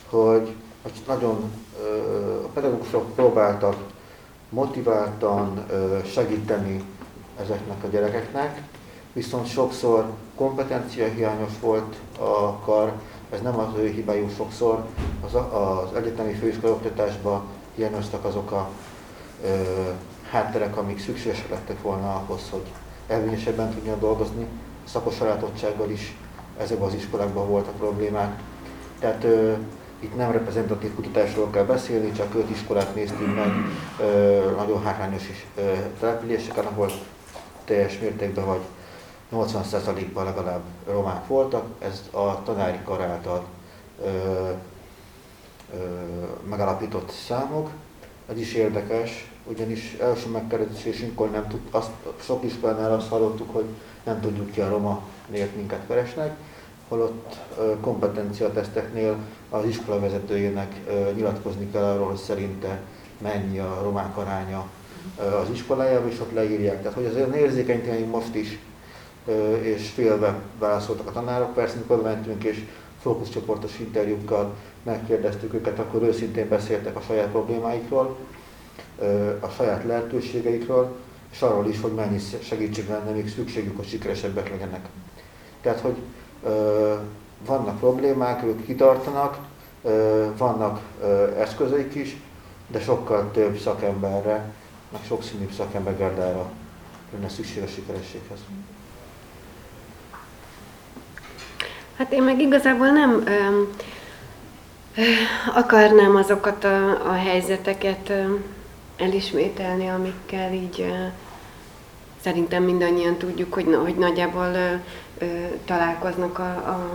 hogy, nagyon a pedagógusok próbáltak motiváltan segíteni ezeknek a gyerekeknek, viszont sokszor kompetencia hiányos volt a kar, ez nem az ő hibájuk sokszor, az, az egyetemi főiskola oktatásban hiányoztak azok a ö, hátterek, amik szükségesek lettek volna ahhoz, hogy elvényesebben tudjon dolgozni, szakos sajátottsággal is ezekben az iskolákban voltak problémák. Tehát ö, itt nem reprezentatív kutatásról kell beszélni, csak öt iskolát néztünk meg, ö, nagyon hátrányos is ö, településeken, ahol teljes mértékben vagy 80%-ban legalább romák voltak, ez a tanári kar által ö, ö, megalapított számok. Ez is érdekes, ugyanis első megkeresésünkkor nem tud, azt, sok iskolánál azt hallottuk, hogy nem tudjuk ki a roma miért minket keresnek, holott kompetencia teszteknél az iskola vezetőjének nyilatkozni kell arról, hogy szerinte mennyi a romák aránya az iskolájában, és ott leírják. Tehát, hogy azért érzékenyteni most is, és félve válaszoltak a tanárok. Persze, mikor mentünk és fókuszcsoportos interjúkkal megkérdeztük őket, akkor őszintén beszéltek a saját problémáikról, a saját lehetőségeikről, és arról is, hogy mennyi segítség lenne még szükségük, hogy sikeresebbek legyenek. Tehát, hogy vannak problémák, ők kitartanak, vannak eszközeik is, de sokkal több szakemberre, meg sokszínűbb szakembergárdára lenne szükség a sikerességhez. Hát én meg igazából nem ö, ö, akarnám azokat a, a helyzeteket ö, elismételni, amikkel így ö, szerintem mindannyian tudjuk, hogy, hogy nagyjából ö, ö, találkoznak a, a,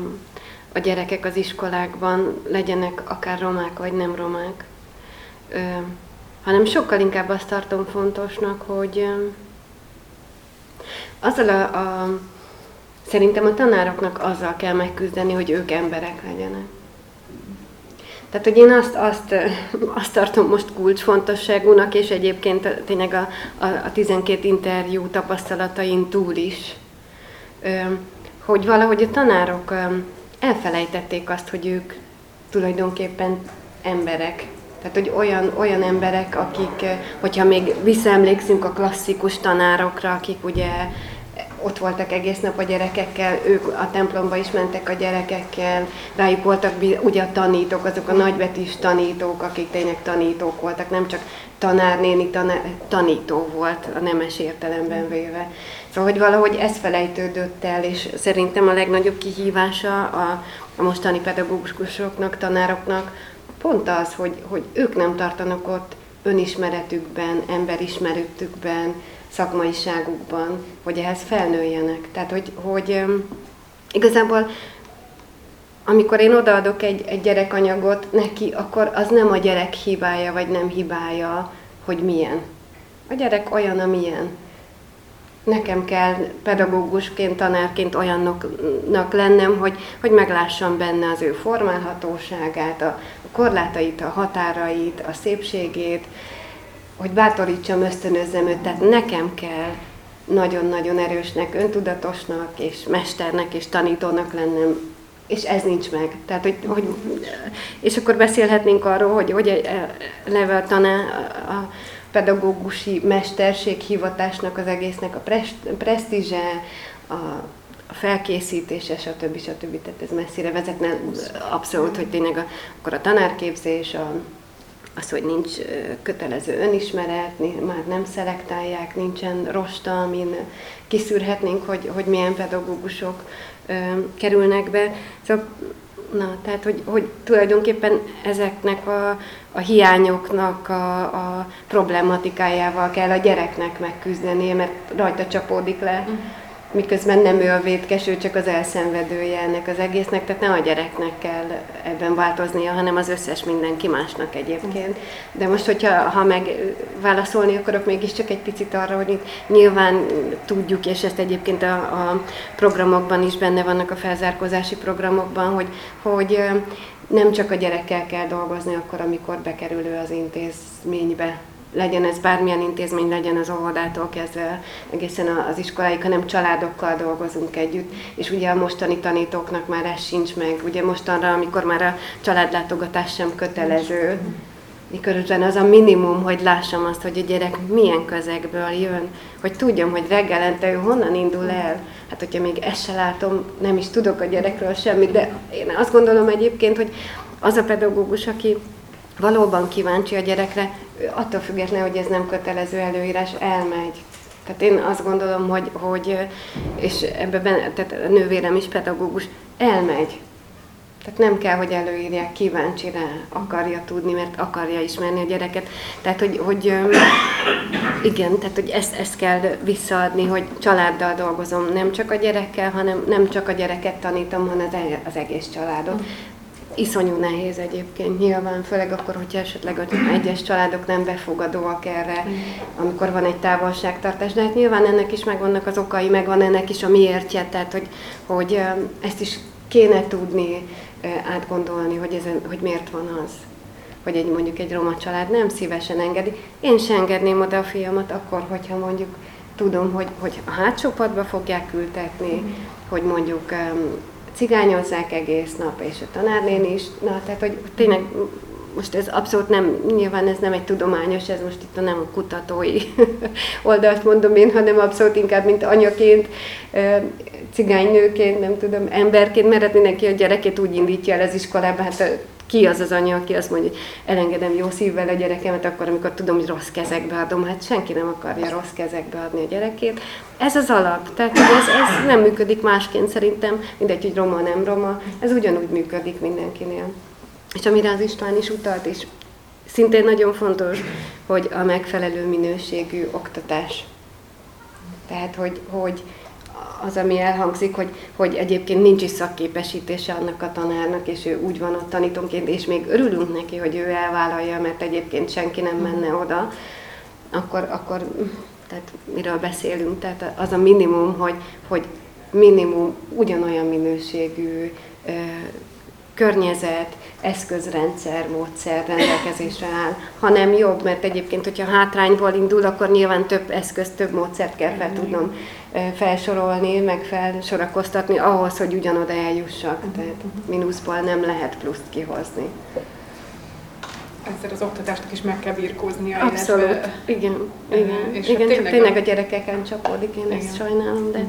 a gyerekek az iskolákban, legyenek akár romák vagy nem romák. Ö, hanem sokkal inkább azt tartom fontosnak, hogy azzal a, a Szerintem a tanároknak azzal kell megküzdeni, hogy ők emberek legyenek. Tehát, hogy én azt, azt, azt tartom most kulcsfontosságúnak, és egyébként tényleg a, a, a 12 interjú tapasztalatain túl is, hogy valahogy a tanárok elfelejtették azt, hogy ők tulajdonképpen emberek. Tehát, hogy olyan, olyan emberek, akik, hogyha még visszaemlékszünk a klasszikus tanárokra, akik ugye ott voltak egész nap a gyerekekkel, ők a templomba is mentek a gyerekekkel, rájuk voltak ugye a tanítók, azok a nagybetűs tanítók, akik tényleg tanítók voltak, nem csak tanárnéni, tanár, tanító volt a nemes értelemben véve. Szóval, hogy valahogy ez felejtődött el, és szerintem a legnagyobb kihívása a, a mostani pedagógusoknak, tanároknak pont az, hogy, hogy ők nem tartanak ott önismeretükben, emberismeretükben, szakmaiságukban, hogy ehhez felnőjenek. Tehát, hogy, hogy igazából amikor én odaadok egy, egy gyerekanyagot neki, akkor az nem a gyerek hibája, vagy nem hibája, hogy milyen. A gyerek olyan, amilyen. Nekem kell pedagógusként, tanárként olyannak lennem, hogy, hogy meglássam benne az ő formálhatóságát, a korlátait, a határait, a szépségét, hogy bátorítsam, ösztönözzem őt. Tehát nekem kell nagyon-nagyon erősnek, öntudatosnak, és mesternek, és tanítónak lennem és ez nincs meg. Tehát, hogy, hogy, és akkor beszélhetnénk arról, hogy, hogy leve a taná, a pedagógusi mesterség hivatásnak az egésznek a presztízse, a, a felkészítése, stb. stb. Tehát ez messzire vezetne abszolút, hogy tényleg a, akkor a tanárképzés, a, az, hogy nincs kötelező önismeret, már nem szelektálják, nincsen rosta, amin kiszűrhetnénk, hogy, hogy milyen pedagógusok ö, kerülnek be. Szóval, na, tehát, hogy, hogy tulajdonképpen ezeknek a, a hiányoknak a, a problematikájával kell a gyereknek megküzdeni, mert rajta csapódik le. Uh-huh miközben nem ő a vétkes, ő csak az elszenvedője ennek az egésznek, tehát nem a gyereknek kell ebben változnia, hanem az összes mindenki másnak egyébként. De most, hogyha ha meg válaszolni akarok mégiscsak egy picit arra, hogy itt nyilván tudjuk, és ezt egyébként a, a programokban is benne vannak a felzárkózási programokban, hogy, hogy nem csak a gyerekkel kell dolgozni akkor, amikor bekerül ő az intézménybe, legyen ez bármilyen intézmény, legyen az óvodától kezdve egészen az iskoláig, hanem családokkal dolgozunk együtt, és ugye a mostani tanítóknak már ez sincs meg, ugye mostanra, amikor már a családlátogatás sem kötelező, miközben az a minimum, hogy lássam azt, hogy a gyerek milyen közegből jön, hogy tudjam, hogy reggelente ő honnan indul el. Hát, hogyha még ezt se látom, nem is tudok a gyerekről semmit, de én azt gondolom egyébként, hogy az a pedagógus, aki valóban kíváncsi a gyerekre, attól függetlenül, hogy ez nem kötelező előírás, elmegy. Tehát én azt gondolom, hogy, hogy és ebben tehát a nővérem is pedagógus, elmegy. Tehát nem kell, hogy előírják, kíváncsi rá, akarja tudni, mert akarja ismerni a gyereket. Tehát, hogy, hogy igen, tehát, hogy ezt, ezt kell visszaadni, hogy családdal dolgozom, nem csak a gyerekkel, hanem nem csak a gyereket tanítom, hanem az egész családot. Iszonyú nehéz egyébként nyilván, főleg akkor, hogyha esetleg egyes családok nem befogadóak erre, amikor van egy távolságtartás. De hát nyilván ennek is megvannak az okai, megvan ennek is a miértje, tehát hogy, hogy ezt is kéne tudni átgondolni, hogy, ez, hogy miért van az hogy egy, mondjuk egy roma család nem szívesen engedi. Én sem engedném oda a fiamat akkor, hogyha mondjuk tudom, hogy, hogy a hátsó padba fogják ültetni, mm. hogy mondjuk cigányozzák egész nap, és a tanárnén is. Na, tehát, hogy tényleg most ez abszolút nem, nyilván ez nem egy tudományos, ez most itt nem a kutatói oldalt mondom én, hanem abszolút inkább, mint anyaként, cigánynőként, nem tudom, emberként, mert hát mindenki a gyerekét úgy indítja el az iskolába, hát ki az az anya, aki azt mondja, hogy elengedem jó szívvel a gyerekemet, akkor, amikor tudom, hogy rossz kezekbe adom, hát senki nem akarja rossz kezekbe adni a gyerekét. Ez az alap, tehát ez, ez nem működik másként szerintem, mindegy, hogy roma, nem roma, ez ugyanúgy működik mindenkinél. És amire az István is utalt, és szintén nagyon fontos, hogy a megfelelő minőségű oktatás. Tehát, hogy, hogy az, ami elhangzik, hogy, hogy egyébként nincs is szakképesítése annak a tanárnak, és ő úgy van ott tanítónként, és még örülünk neki, hogy ő elvállalja, mert egyébként senki nem menne oda, akkor, akkor tehát miről beszélünk? Tehát az a minimum, hogy, hogy minimum ugyanolyan minőségű ö, környezet, eszközrendszer, módszer rendelkezésre áll, hanem jobb, mert egyébként, hogyha hátrányból indul, akkor nyilván több eszköz, több módszert kell fel tudnom felsorolni, meg felsorakoztatni ahhoz, hogy ugyanoda eljussak. Tehát mínuszból nem lehet pluszt kihozni. Ezzel az oktatásnak is meg kell birkóznia. Abszolút, illetve, igen. igen, és igen hát tényleg, tényleg a... gyerekeken csapódik, én igen. ezt sajnálom, de...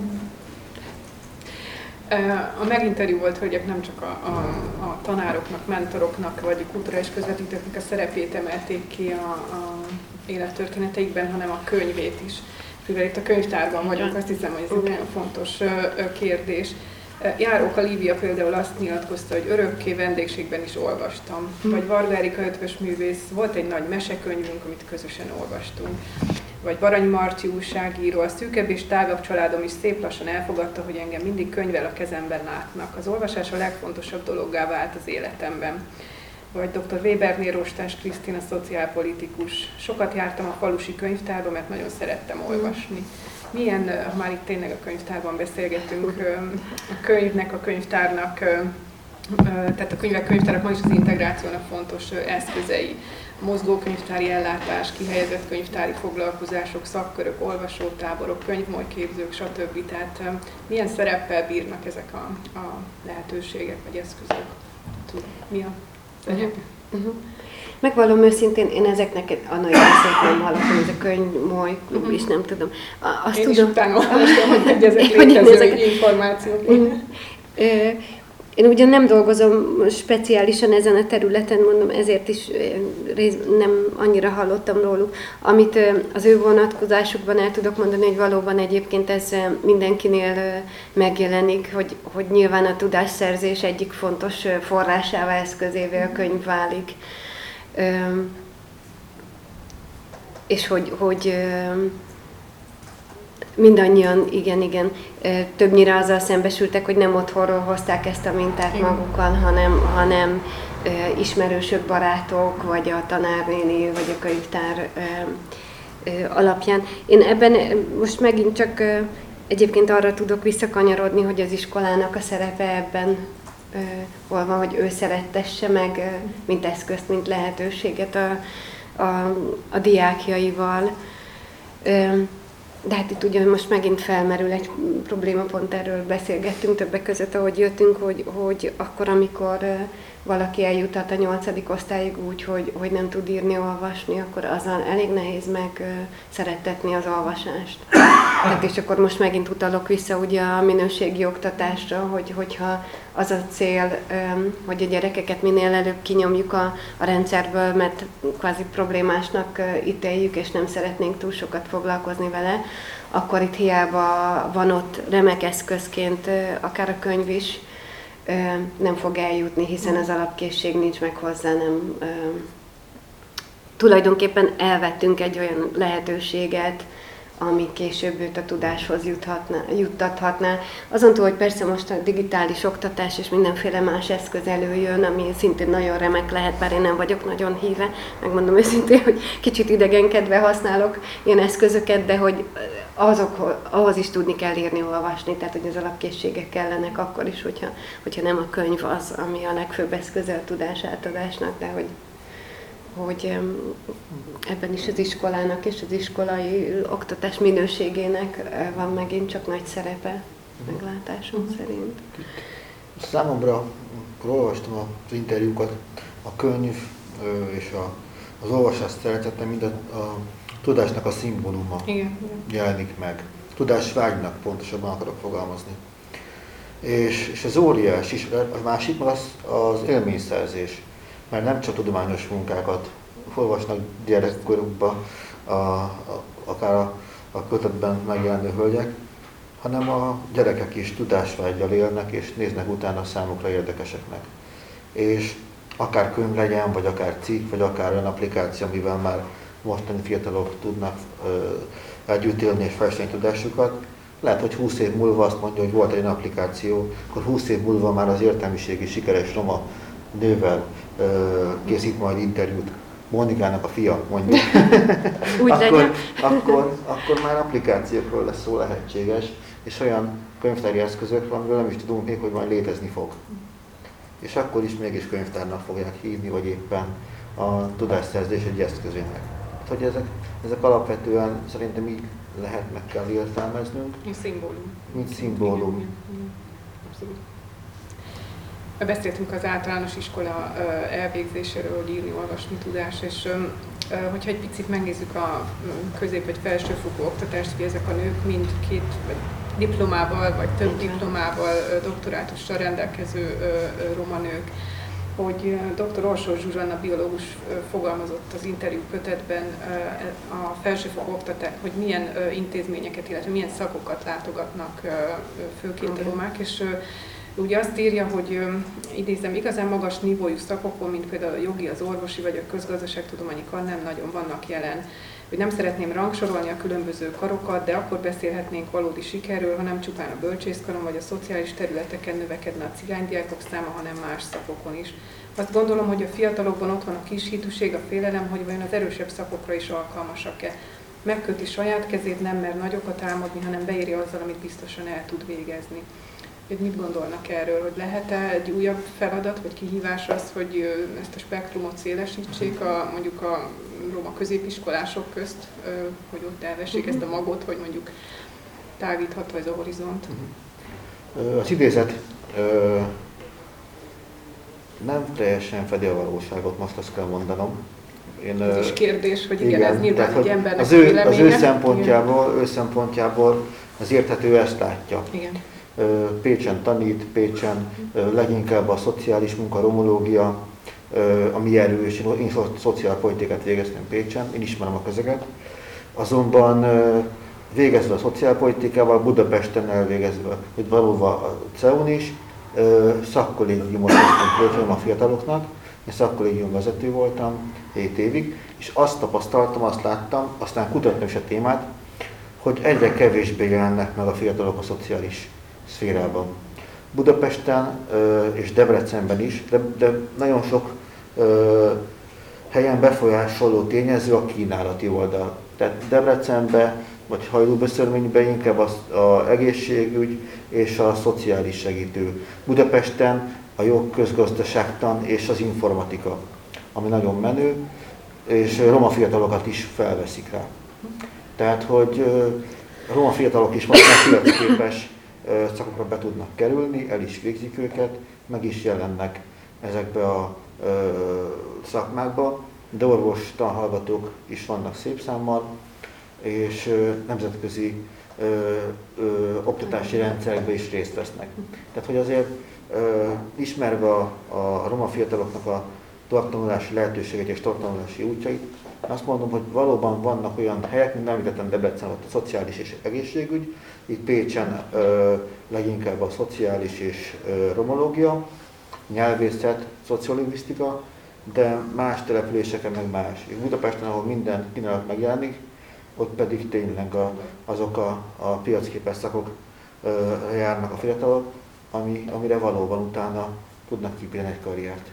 A meginterjú volt, hogy nem csak a, a, a tanároknak, mentoroknak, vagy a kulturális közvetítőknek a szerepét emelték ki a, a élettörténeteikben, hanem a könyvét is. Mivel itt a könyvtárban vagyunk, azt hiszem, hogy ez egy nagyon fontos kérdés. Járóka Lívia például azt nyilatkozta, hogy örökké vendégségben is olvastam. Hm. Vagy Varga Erika ötvös művész, volt egy nagy mesekönyvünk, amit közösen olvastunk. vagy Barany Marti újságíró, a szűkebb és tágabb családom is szép lassan elfogadta, hogy engem mindig könyvvel a kezemben látnak. Az olvasás a legfontosabb dologgá vált az életemben. Vagy dr. Webernél Rostás Krisztina, szociálpolitikus. Sokat jártam a falusi könyvtárba, mert nagyon szerettem olvasni. Milyen, ha már itt tényleg a könyvtárban beszélgetünk, a könyvnek, a könyvtárnak, tehát a könyvek könyvtárak ma is az integrációnak fontos eszközei mozgókönyvtári ellátás, kihelyezett könyvtári foglalkozások, szakkörök, olvasótáborok, könyvmolyképzők, stb. Tehát milyen szereppel bírnak ezek a, a lehetőségek vagy eszközök? Mi a Uh-huh. Megvallom őszintén, én ezeknek a nagy részét nem hallottam, ez a könyv, moly, klub uh-huh. is nem tudom. Azt én tudom, is utána olvastam, hogy ezek létező információk. Én ugyan nem dolgozom speciálisan ezen a területen, mondom, ezért is nem annyira hallottam róluk. Amit az ő vonatkozásukban el tudok mondani, hogy valóban egyébként ez mindenkinél megjelenik, hogy, hogy nyilván a tudásszerzés egyik fontos forrásává, eszközévé a könyv válik. És hogy, hogy mindannyian, igen, igen, többnyire azzal szembesültek, hogy nem otthonról hozták ezt a mintát magukkal, hanem, hanem ismerősök, barátok, vagy a tanárnéni, vagy a könyvtár alapján. Én ebben most megint csak egyébként arra tudok visszakanyarodni, hogy az iskolának a szerepe ebben hol van, hogy ő szerettesse meg, mint eszközt, mint lehetőséget a, a, a diákjaival. De hát itt ugye most megint felmerül egy probléma, pont erről beszélgettünk többek között, ahogy jöttünk, hogy, hogy akkor, amikor valaki eljutat a nyolcadik osztályig úgy, hogy, hogy nem tud írni, olvasni, akkor azzal elég nehéz meg szerettetni az olvasást. Tehát és akkor most megint utalok vissza ugye a minőségi oktatásra, hogy, hogyha az a cél, hogy a gyerekeket minél előbb kinyomjuk a, a rendszerből, mert kvázi problémásnak ítéljük, és nem szeretnénk túl sokat foglalkozni vele, akkor itt hiába van ott remek eszközként akár a könyv is, nem fog eljutni, hiszen az alapkészség nincs meg hozzá, nem tulajdonképpen elvettünk egy olyan lehetőséget, ami később őt a tudáshoz juthatná, juttathatná. Azon túl, hogy persze most a digitális oktatás és mindenféle más eszköz előjön, ami szintén nagyon remek lehet, bár én nem vagyok nagyon híve, megmondom őszintén, hogy kicsit idegenkedve használok ilyen eszközöket, de hogy azok, ahhoz is tudni kell írni, olvasni, tehát hogy az alapkészségek kellenek akkor is, hogyha, hogyha nem a könyv az, ami a legfőbb eszköze a tudás átadásnak, de hogy hogy ebben is az iskolának és az iskolai oktatás minőségének van megint csak nagy szerepe, meglátásom uh-huh. szerint. Számomra, amikor olvastam az interjúkat, a könyv és a, az olvasás szeretettem mind a, a tudásnak a szimbóluma Igen. jelenik meg. Tudás vágynak pontosabban akarok fogalmazni. És, és az óriás is, a másik az, az élményszerzés mert nem csak tudományos munkákat olvasnak gyerekkorukba, a, a, akár a, a kötetben megjelenő hölgyek, hanem a gyerekek is tudásvágyjal élnek, és néznek utána számukra érdekeseknek. És akár könyv legyen, vagy akár cikk, vagy akár olyan applikáció, amivel már mostani fiatalok tudnak ö, együtt élni és fejleszteni tudásukat, lehet, hogy 20 év múlva azt mondja, hogy volt egy applikáció, akkor 20 év múlva már az értelmiségi sikeres roma nővel készít majd interjút, Monikának a fia, mondjuk, Úgy akkor, akkor, akkor már applikációkról lesz szó lehetséges, és olyan könyvtári eszközökről, amiről nem is tudunk még, hogy majd létezni fog. És akkor is mégis könyvtárnak fogják hívni, vagy éppen a tudásszerzés egy eszközének. Hát, hogy ezek, ezek alapvetően szerintem így lehet meg kell értelmeznünk. Mint szimbólum. Mint szimbólum. Igen, igen. Beszéltünk az általános iskola elvégzéséről, hogy írni, olvasni tudás, és hogyha egy picit megnézzük a közép- vagy felsőfokú oktatást, hogy ezek a nők mind két vagy diplomával, vagy több diplomával, doktorátussal rendelkező roma nők, hogy dr. Orsó Zsuzsanna biológus fogalmazott az interjú kötetben a felsőfokú oktatás, hogy milyen intézményeket, illetve milyen szakokat látogatnak főként a romák, és Ugye azt írja, hogy idézem, igazán magas nívójú szakokon, mint például a jogi, az orvosi vagy a közgazdaságtudományi kar nem nagyon vannak jelen. hogy nem szeretném rangsorolni a különböző karokat, de akkor beszélhetnénk valódi sikerről, ha nem csupán a bölcsészkaron vagy a szociális területeken növekedne a cigánydiákok száma, hanem más szakokon is. Azt gondolom, hogy a fiatalokban ott van a kis hitűség, a félelem, hogy vajon az erősebb szakokra is alkalmasak-e. Megköti saját kezét, nem mer nagyokat álmodni, hanem beírja azzal, amit biztosan el tud végezni. Hogy mit gondolnak erről, hogy lehet-e egy újabb feladat vagy kihívás az, hogy ezt a spektrumot szélesítsék a, mondjuk a roma középiskolások közt, hogy ott elvessék ezt a mhm. magot, hogy mondjuk tágítható ez a horizont? Mhm. Az idézet nem teljesen fedi a valóságot, most azt kell mondanom. Én, ez is kérdés, hogy igen, igen ez nyilván tehát, egy embernek az ő, az ő szempontjából, ő szempontjából az érthető ezt látja. Igen. Pécsen tanít, Pécsen leginkább a szociális munka, romológia, a mi erős, én szociálpolitikát végeztem Pécsen, én ismerem a közeget. Azonban végezve a szociálpolitikával, Budapesten elvégezve, hogy valóban a CEUN is, szakkollégiumot hoztunk a fiataloknak, én szakkollégium vezető voltam 7 évig, és azt tapasztaltam, azt láttam, aztán kutatni is a témát, hogy egyre kevésbé jelennek meg a fiatalok a szociális szférában. Budapesten és Debrecenben is, de, de nagyon sok helyen befolyásoló tényező a kínálati oldal. Tehát Debrecenbe vagy hajlóbeszörményben inkább az a egészségügy és a szociális segítő. Budapesten a jogközgazdaságtan és az informatika, ami nagyon menő, és roma fiatalokat is felveszik rá. Tehát, hogy roma fiatalok is most képes szakokra be tudnak kerülni, el is végzik őket, meg is jelennek ezekbe a szakmákba, de orvos tanhallgatók is vannak szép számmal, és nemzetközi oktatási rendszerekben is részt vesznek. Tehát, hogy azért ismerve a, a roma fiataloknak a továbbtanulási lehetőségét és továbbtanulási útjait, azt mondom, hogy valóban vannak olyan helyek, mint említettem Debrecen, ott a szociális és egészségügy, itt Pécsen leginkább a szociális és romológia, nyelvészet, szociolingvisztika, de más településeken meg más. És Budapesten, ahol minden kínálat megjelenik, ott pedig tényleg a, azok a, a piacképes szakok ö, járnak a fiatalok, ami, amire valóban utána tudnak kipélni egy karriert.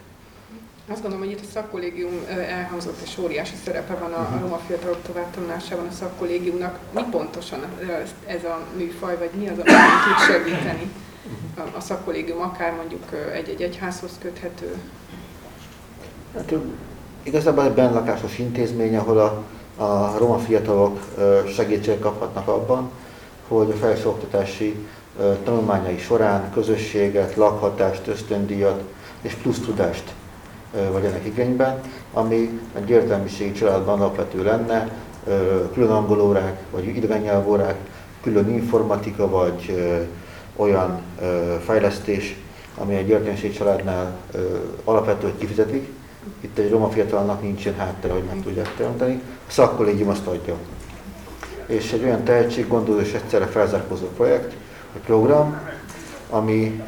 Azt gondolom, hogy itt a szakkollégium elhangzott, és óriási szerepe van a, a mhm. roma fiatalok továbbtanulásában a szakkollégiumnak. Mi pontosan ez a műfaj, vagy mi az, ami tud segíteni a, a szakkollégium, akár mondjuk egy-egy egyházhoz köthető? Hát, igazából egy benlakásos intézmény, ahol a a roma fiatalok segítséget kaphatnak abban, hogy a felsőoktatási tanulmányai során közösséget, lakhatást, ösztöndíjat és plusz tudást vegyenek igényben, ami egy értelmiségi családban alapvető lenne, külön angolórák, vagy idegen külön informatika, vagy olyan fejlesztés, ami egy értelmiségi családnál alapvető, hogy kifizetik, itt egy roma fiatalnak nincsen háttere, hogy meg tudják teremteni, a szakkollégium azt adja. És egy olyan tehetséggondoló és egyszerre felzárkózó projekt, egy program, ami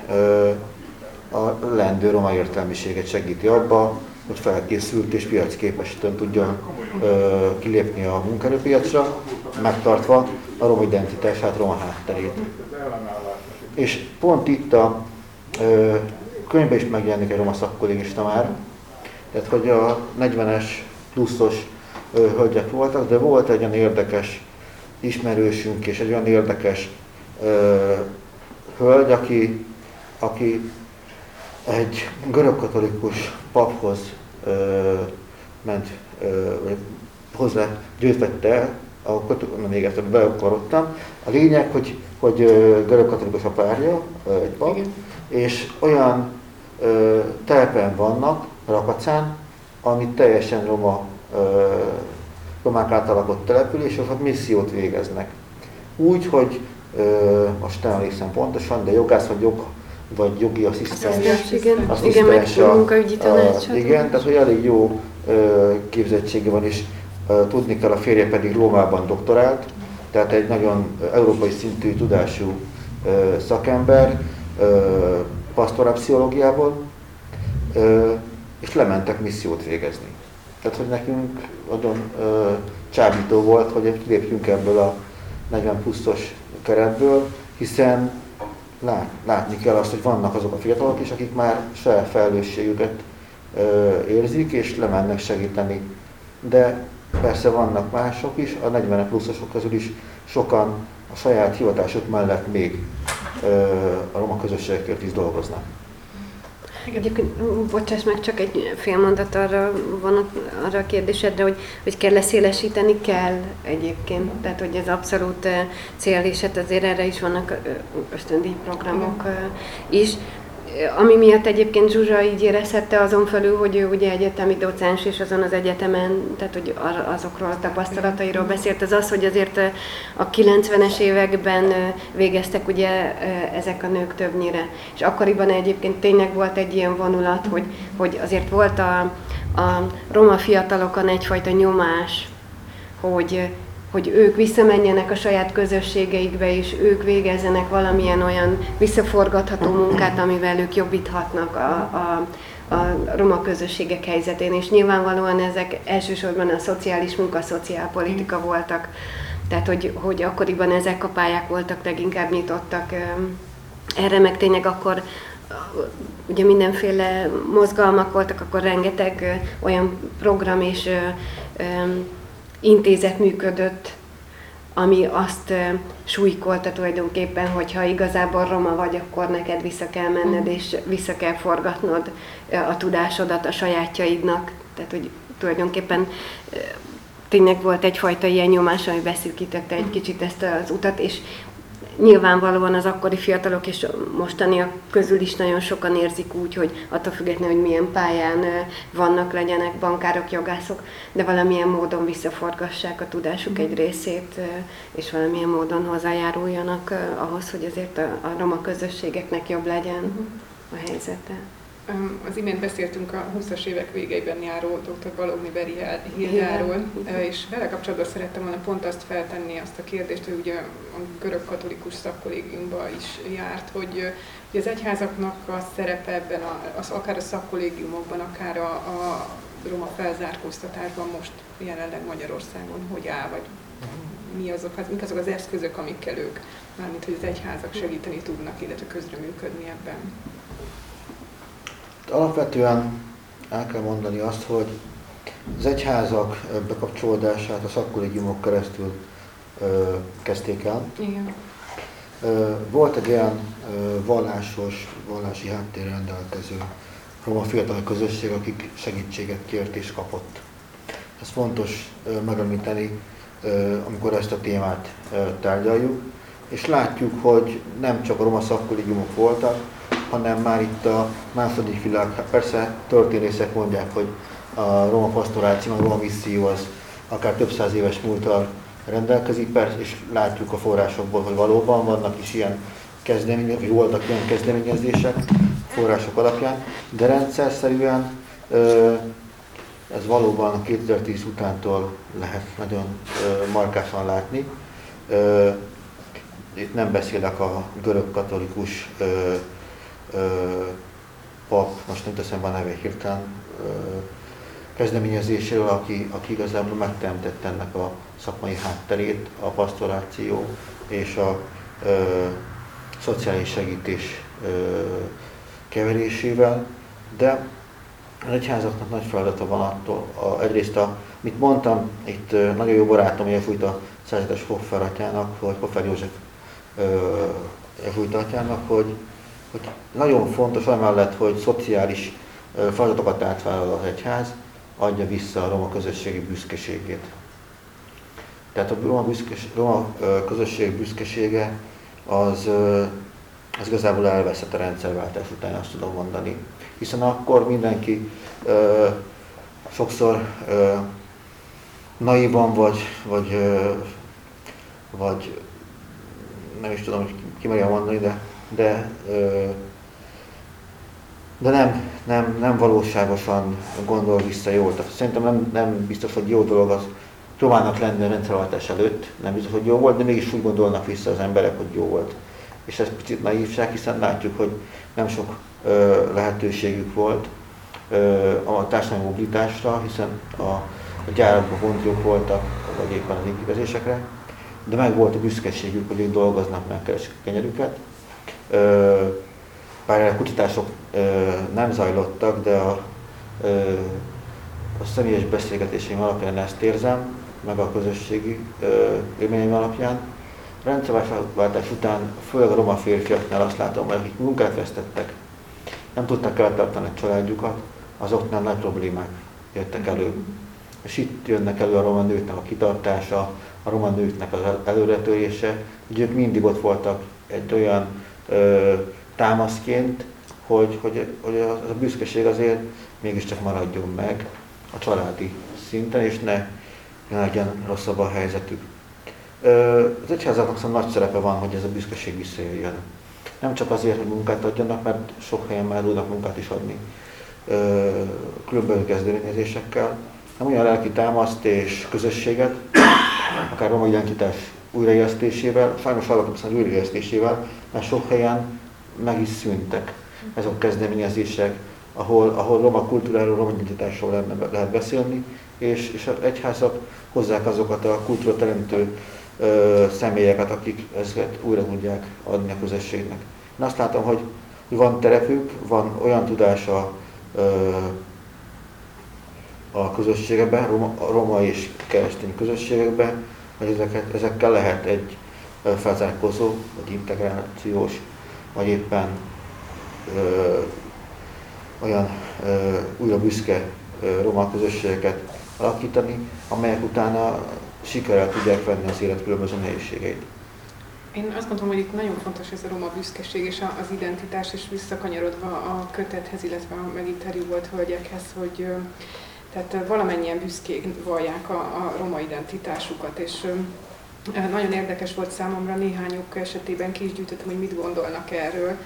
a lendő roma értelmiséget segíti abba, hogy felkészült és piacképesítően tudja ö, kilépni a munkerőpiacra, megtartva a roma identitását, roma hátterét. És pont itt a ö, könyvben is megjelenik egy roma szakkollégista már, tehát hogy a 40-es pluszos hölgyek voltak, de volt egy olyan érdekes ismerősünk és egy olyan érdekes ö, hölgy, aki, aki egy görögkatolikus paphoz ö, ment, ö, hozzá győzvette el, akkor még ezt beakarodtam. A lényeg, hogy, hogy görögkatolikus a párja, egy pap, Igen. és olyan ö, telepen vannak, Rakacán, ami teljesen roma, ö, romák által lakott település, és ott missziót végeznek. Úgy, hogy ö, most nem emlékszem pontosan, de jogász vagy jog, vagy jogi asszisztens. Igen, igen, meg a munkaügyi tanácsot. Igen, tehát hogy elég jó ö, képzettsége van, és ö, tudni kell, a férje pedig Rómában doktorált, tehát egy nagyon európai szintű tudású ö, szakember, ö, pastorapszichológiából, és lementek missziót végezni. Tehát, hogy nekünk nagyon ö, csábító volt, hogy lépjünk ebből a 40 pluszos keretből, hiszen lát, látni kell azt, hogy vannak azok a fiatalok is, akik már saját felelősségüket érzik, és lemennek segíteni. De persze vannak mások is, a 40 pluszosok közül is sokan a saját hivatásuk mellett még ö, a roma közösségekért is dolgoznak. Egyébként, bocsáss meg, csak egy fél mondat arra van arra a kérdésedre, hogy, hogy kell leszélesíteni? Kell egyébként. Tehát, hogy ez abszolút cél, és hát azért erre is vannak ösztöndíjprogramok is. Ami miatt egyébként Zsuzsa így érezhette azon felül, hogy ő ugye egyetemi docens, és azon az egyetemen, tehát hogy azokról a tapasztalatairól beszélt, az az, hogy azért a 90-es években végeztek ugye ezek a nők többnyire. És akkoriban egyébként tényleg volt egy ilyen vonulat, hogy, hogy azért volt a, a roma fiatalokon egyfajta nyomás, hogy hogy ők visszamenjenek a saját közösségeikbe, és ők végezzenek valamilyen olyan visszaforgatható munkát, amivel ők jobbíthatnak a, a, a roma közösségek helyzetén, és nyilvánvalóan ezek elsősorban a szociális munka, a szociálpolitika voltak. Tehát, hogy, hogy akkoriban ezek a pályák voltak leginkább nyitottak erre, meg tényleg akkor ugye mindenféle mozgalmak voltak, akkor rengeteg olyan program és intézet működött, ami azt súlykolta tulajdonképpen, hogy ha igazából roma vagy, akkor neked vissza kell menned, mm. és vissza kell forgatnod a tudásodat a sajátjaidnak. Tehát, hogy tulajdonképpen tényleg volt egyfajta ilyen nyomás, ami beszűkítette egy kicsit ezt az utat, és nyilvánvalóan az akkori fiatalok és mostaniak közül is nagyon sokan érzik úgy, hogy attól függetlenül, hogy milyen pályán vannak, legyenek bankárok, jogászok, de valamilyen módon visszaforgassák a tudásuk egy részét, és valamilyen módon hozzájáruljanak ahhoz, hogy azért a, a roma közösségeknek jobb legyen a helyzete. Az imént beszéltünk a 20-as évek végeiben járó dr. Balogni Beri Hildáról, és vele kapcsolatban szerettem volna pont azt feltenni, azt a kérdést, hogy ugye a görög katolikus szakkollégiumban is járt, hogy, az egyházaknak a szerepe ebben, a, az, akár a szakkollégiumokban, akár a, a roma felzárkóztatásban most jelenleg Magyarországon hogy áll, vagy mi azok, az, mik azok az eszközök, amikkel ők, mármint hogy az egyházak segíteni tudnak, illetve közreműködni ebben. Alapvetően el kell mondani azt, hogy az egyházak bekapcsolódását a szakkollégiumok keresztül ö, kezdték el. Igen. Ö, volt egy olyan ö, vallásos, vallási háttérrel rendelkező roma fiatal közösség, akik segítséget kért és kapott. Ez fontos ö, megemlíteni, ö, amikor ezt a témát ö, tárgyaljuk, és látjuk, hogy nem csak a roma szakkollégiumok voltak, hanem már itt a második világ, persze történészek mondják, hogy a roma pastoráció, a roma misszió az akár több száz éves múltal rendelkezik, persze, és látjuk a forrásokból, hogy valóban vannak is ilyen kezdeményezések, vagy voltak ilyen kezdeményezések források alapján, de rendszer ez valóban 2010 utántól lehet nagyon markásan látni. Itt nem beszélek a görög katolikus pap, most nem teszem a neve hirtelen, kezdeményezéséről, aki, aki igazából megteremtette ennek a szakmai hátterét, a pastoráció és a ö, szociális segítés ö, keverésével, de az egyházaknak nagy feladata van attól, a, egyrészt a, mit mondtam, itt ö, nagyon jó barátom elfújt a szerzetes Hoffer atyának, vagy Hoffer József elfújt atyának, hogy hogy nagyon fontos, amellett, hogy szociális feladatokat átvállal az egyház, adja vissza a roma közösségi büszkeségét. Tehát a roma, büszkes, roma közösség büszkesége az, az igazából elveszett a rendszerváltás után, azt tudom mondani. Hiszen akkor mindenki ö, sokszor ö, naivan vagy, vagy, ö, vagy nem is tudom, hogy ki merjem mondani, de de, de nem, nem, nem valóságosan gondol vissza. Tehát szerintem nem, nem biztos, hogy jó dolog az Romának lenne a rendszerváltás előtt, nem biztos, hogy jó volt, de mégis úgy gondolnak vissza az emberek, hogy jó volt. És ez picit naívság, hiszen látjuk, hogy nem sok ö, lehetőségük volt ö, a társadalmi mobilitásra, hiszen a a gyárakban vontók voltak, vagy éppen az építkezésekre, de meg volt a büszkeségük, hogy ők dolgoznak, megkeresik a kenyerüket. Bár a kutatások nem zajlottak, de a, a személyes beszélgetéseim alapján ezt érzem, meg a közösségi élményeim alapján. A rendszerváltás után, főleg a roma férfiaknál azt látom, hogy akik munkát vesztettek, nem tudtak eltartani a családjukat, azoknál nagy problémák jöttek elő. És itt jönnek elő a roma nőknek a kitartása, a roma nőknek az előretörése, hogy ők mindig ott voltak egy olyan ö, támaszként, hogy, hogy, hogy az a büszkeség azért mégiscsak maradjon meg a családi szinten, és ne, legyen rosszabb a helyzetük. Az egyházaknak szóval nagy szerepe van, hogy ez a büszkeség visszajöjjön. Nem csak azért, hogy munkát adjanak, mert sok helyen már tudnak munkát is adni különböző kezdeményezésekkel, hanem olyan lelki támaszt és közösséget, akár roma identitás újraélesztésével, sajnos hallgatom az újraélesztésével, mert sok helyen meg is szűntek ezek a kezdeményezések, ahol, ahol roma kultúráról, roma identitásról lehet, lehet beszélni, és, és az egyházak hozzák azokat a kultúra teremtő személyeket, akik ezeket újra tudják adni a közösségnek. Én azt látom, hogy van terepük, van olyan tudása ö, a közösségekben, roma, roma és keresztény közösségekben, hogy ezeket, ezekkel lehet egy felzárkózó, vagy integrációs, vagy éppen ö, olyan ö, újra büszke ö, roma közösségeket alakítani, amelyek utána sikerrel tudják venni az élet különböző nehézségeit. Én azt gondolom, hogy itt nagyon fontos ez a roma büszkeség és az identitás, és visszakanyarodva a kötethez, illetve a megint volt hölgyekhez, hogy tehát valamennyien büszkék vallják a, a roma identitásukat, és nagyon érdekes volt számomra néhányuk esetében ki is gyűjtöttem, hogy mit gondolnak erről,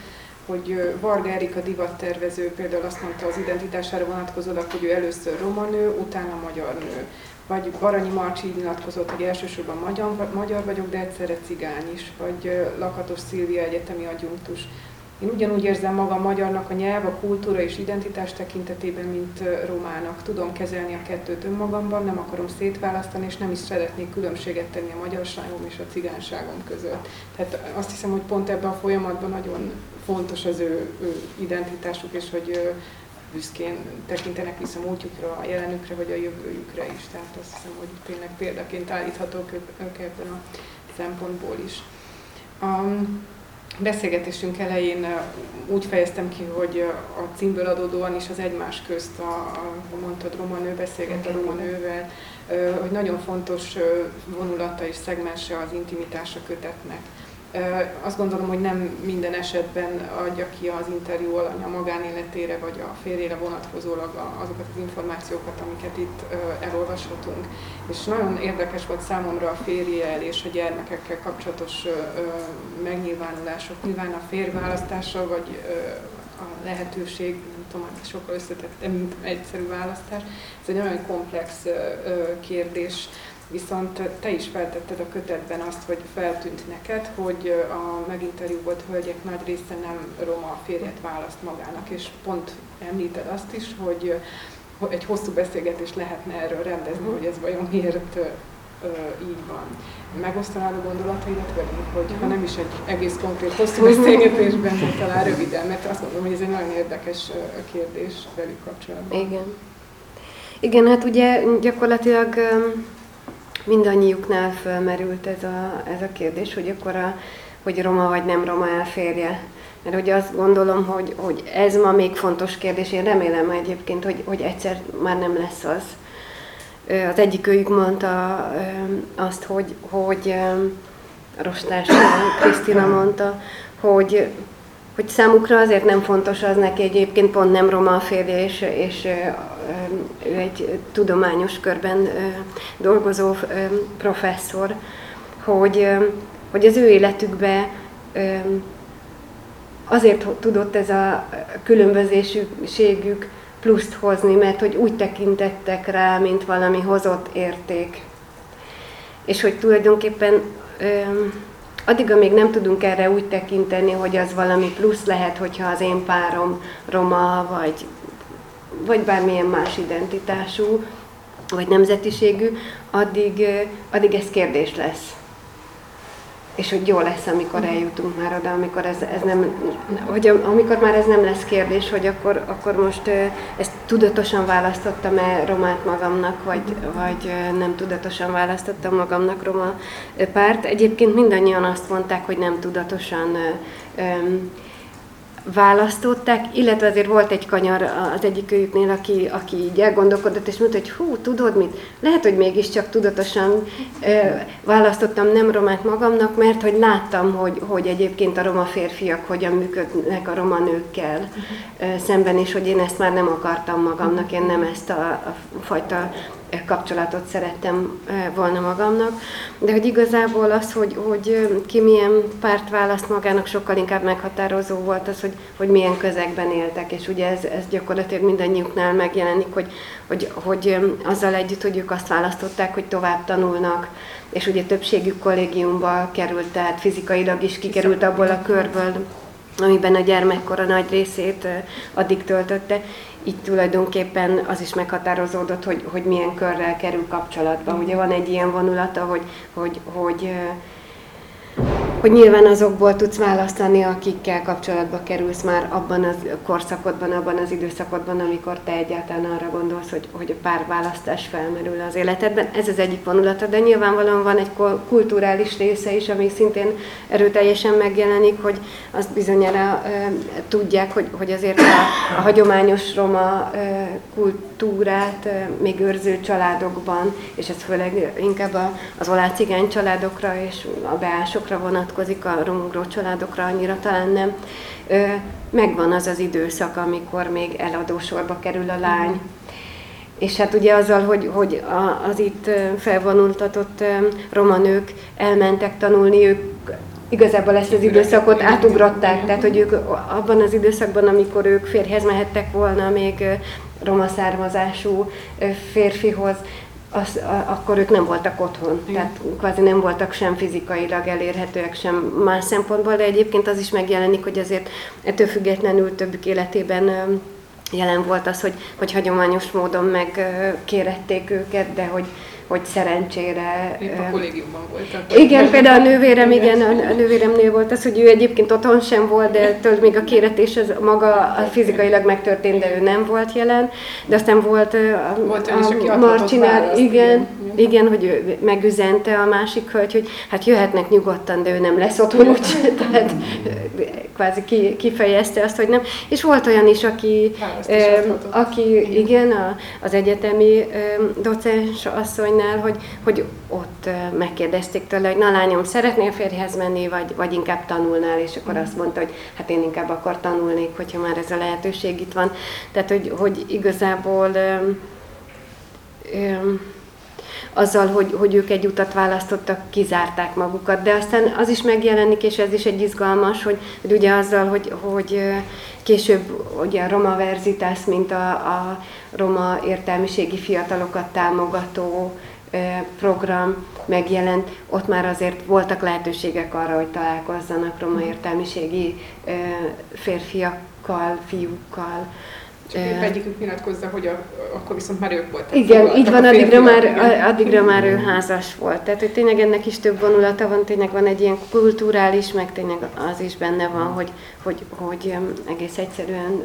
hogy Varga Erika divattervező például azt mondta az identitására vonatkozólag, hogy ő először roma nő, utána magyar nő. Vagy Baranyi Marcsi így nyilatkozott, hogy elsősorban magyar, magyar vagyok, de egyszerre cigány is. Vagy Lakatos Szilvia egyetemi adjunktus. Én ugyanúgy érzem magam magyarnak a nyelv, a kultúra és identitás tekintetében, mint romának. Tudom kezelni a kettőt önmagamban, nem akarom szétválasztani, és nem is szeretnék különbséget tenni a magyarságom és a cigányságom között. Tehát azt hiszem, hogy pont ebben a folyamatban nagyon fontos az ő, ő identitásuk, és hogy büszkén tekintenek vissza múltjukra, a jelenükre, vagy a jövőjükre is. Tehát azt hiszem, hogy tényleg példaként állíthatók ők ebben a szempontból is. Um, beszélgetésünk elején úgy fejeztem ki, hogy a címből adódóan is az egymás közt, a, a mondtad roma nő beszélget a roma nővel, hogy nagyon fontos vonulata és szegmense az intimitása kötetnek. Azt gondolom, hogy nem minden esetben adja ki az interjú alany magánéletére vagy a férjére vonatkozólag azokat az információkat, amiket itt elolvashatunk. És nagyon érdekes volt számomra a férjel és a gyermekekkel kapcsolatos megnyilvánulások. Nyilván a férválasztása vagy a lehetőség, nem tudom, ez sokkal összetett, mint egyszerű választás. Ez egy nagyon komplex kérdés Viszont te is feltetted a kötetben azt, hogy feltűnt neked, hogy a meginterjúvolt hölgyek nagy része nem roma férjet választ magának, és pont említed azt is, hogy egy hosszú beszélgetés lehetne erről rendezni, hogy ez vajon miért így van. Megosztanád a gondolataidat velünk, hogy ha nem is egy egész konkrét hosszú beszélgetésben, de talán röviden, mert azt gondolom, hogy ez egy nagyon érdekes kérdés velük kapcsolatban. Igen. Igen, hát ugye gyakorlatilag mindannyiuknál felmerült ez a, ez a kérdés, hogy akkor a, hogy roma vagy nem roma elférje. Mert hogy azt gondolom, hogy, hogy ez ma még fontos kérdés, én remélem egyébként, hogy, hogy egyszer már nem lesz az. Az egyik őjük mondta azt, hogy, hogy Rostás Krisztina mondta, hogy hogy számukra azért nem fontos az neki egyébként pont nem roma a férje, és, és ő egy tudományos körben dolgozó professzor, hogy, hogy az ő életükbe azért tudott ez a különbözőségük pluszt hozni, mert hogy úgy tekintettek rá, mint valami hozott érték. És hogy tulajdonképpen addig, amíg nem tudunk erre úgy tekinteni, hogy az valami plusz lehet, hogyha az én párom roma, vagy, vagy bármilyen más identitású, vagy nemzetiségű, addig, addig ez kérdés lesz. És hogy jó lesz, amikor eljutunk már oda, amikor ez, ez nem, hogy amikor már ez nem lesz kérdés, hogy akkor, akkor most ezt tudatosan választottam-e romát magamnak, vagy, vagy nem tudatosan választottam magamnak roma párt. Egyébként mindannyian azt mondták, hogy nem tudatosan választották, illetve azért volt egy kanyar az egyik őjüknél, aki, aki így elgondolkodott, és mondta, hogy hú, tudod mit, lehet, hogy mégiscsak tudatosan e, választottam nem romát magamnak, mert hogy láttam, hogy, hogy egyébként a roma férfiak hogyan működnek a roma nőkkel e, szemben, és hogy én ezt már nem akartam magamnak, én nem ezt a, a fajta kapcsolatot szerettem volna magamnak, de hogy igazából az, hogy, hogy ki milyen párt választ magának, sokkal inkább meghatározó volt az, hogy, hogy milyen közegben éltek, és ugye ez, ez gyakorlatilag mindannyiuknál megjelenik, hogy, hogy, hogy azzal együtt, hogy ők azt választották, hogy tovább tanulnak, és ugye többségük kollégiumba került, tehát fizikailag is kikerült abból a körből, amiben a gyermekkora nagy részét addig töltötte, így tulajdonképpen az is meghatározódott, hogy, hogy milyen körrel kerül kapcsolatba. Ugye van egy ilyen vonulata, hogy, hogy, hogy hogy nyilván azokból tudsz választani, akikkel kapcsolatba kerülsz már abban az korszakodban, abban az időszakodban, amikor te egyáltalán arra gondolsz, hogy, hogy a párválasztás felmerül az életedben. Ez az egyik vonulata, de nyilvánvalóan van egy kulturális része is, ami szintén erőteljesen megjelenik, hogy azt bizonyára e, tudják, hogy, hogy azért a, a hagyományos roma e, kultúrát még őrző családokban, és ez főleg inkább az olácigány családokra és a beásokra vonatkozik, a romugró családokra, annyira talán nem. Megvan az az időszak, amikor még eladósorba kerül a lány. És hát ugye azzal, hogy, hogy az itt felvonultatott roma nők elmentek tanulni, ők igazából ezt az időszakot átugrották, tehát hogy ők abban az időszakban, amikor ők férjhez mehettek volna még roma származású férfihoz, az, a, akkor ők nem voltak otthon, Igen. tehát kvázi nem voltak sem fizikailag elérhetőek, sem más szempontból, de egyébként az is megjelenik, hogy azért ettől függetlenül többük életében jelen volt az, hogy, hogy hagyományos módon megkérették őket, de hogy, hogy szerencsére... Épp a kollégiumban voltak. Igen, például a nővérem, igen, a nővéremnél volt az, hogy ő egyébként otthon sem volt, de tőle még a kéretés az maga a fizikailag megtörtént, de ő nem volt jelen. De aztán volt a, volt a, a Marcinál, igen, igen, hogy ő megüzente a másik hölgy, hogy hát jöhetnek nyugodtan, de ő nem lesz otthon, úgy, tehát kvázi ki, kifejezte azt, hogy nem. És volt olyan is, aki, aki igen, a, az egyetemi docens asszonynál, hogy, hogy ott megkérdezték tőle, hogy na lányom, szeretnél férjhez menni, vagy, vagy inkább tanulnál, és akkor azt mondta, hogy hát én inkább akkor tanulnék, hogyha már ez a lehetőség itt van. Tehát, hogy, hogy igazából öm, öm, azzal, hogy, hogy ők egy utat választottak, kizárták magukat. De aztán az is megjelenik, és ez is egy izgalmas, hogy, hogy ugye azzal, hogy, hogy később ugye a Roma Verzitas, mint a, a roma értelmiségi fiatalokat támogató program megjelent, ott már azért voltak lehetőségek arra, hogy találkozzanak roma értelmiségi férfiakkal, fiúkkal, csak épp egyikük nyilatkozza, hogy a, akkor viszont már ők voltak. Igen, így van, addigra már, addigra már ő házas volt. Tehát, hogy tényleg ennek is több vonulata van, tényleg van egy ilyen kulturális, meg tényleg az is benne van, hogy, hogy, hogy egész egyszerűen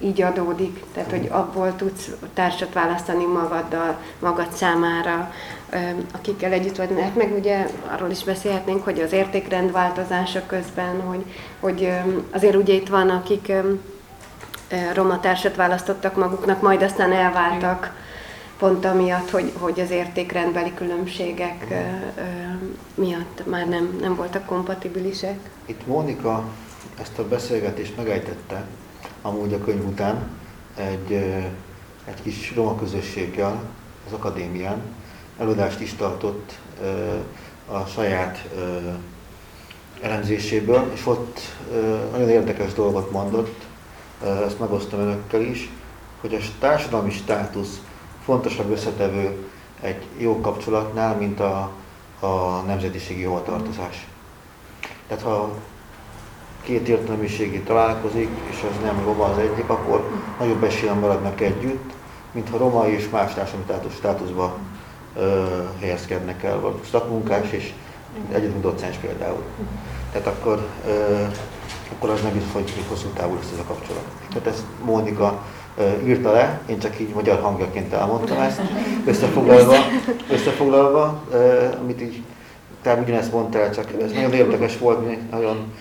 így adódik, tehát hogy abból tudsz társat választani magaddal, magad számára, akikkel együtt vagy, mert meg ugye arról is beszélhetnénk, hogy az értékrend változása közben, hogy, hogy azért ugye itt van, akik roma társat választottak maguknak, majd aztán elváltak pont amiatt, hogy, hogy az értékrendbeli különbségek miatt már nem, nem voltak kompatibilisek. Itt Mónika ezt a beszélgetést megejtette, amúgy a könyv után egy, egy kis roma közösséggel az akadémián. Előadást is tartott a saját elemzéséből, és ott nagyon érdekes dolgot mondott, ezt megosztom önökkel is, hogy a társadalmi státusz fontosabb összetevő egy jó kapcsolatnál, mint a, a nemzetiségi hovatartozás. Tehát ha két értelmiségi találkozik, és az nem roma az egyik, akkor nagyobb esélyen maradnak együtt, mintha roma és más társadalmi státuszba ö, helyezkednek el, vagy szakmunkás és egyetemi docens például. Tehát akkor, ö, akkor az hogy még hosszú távú lesz ez a kapcsolat. Tehát ezt Mónika írta le, én csak így magyar hangjaként elmondtam ezt, összefoglalva, összefoglalva amit így tehát ugyanezt mondta el, csak ez nagyon érdekes volt, nagyon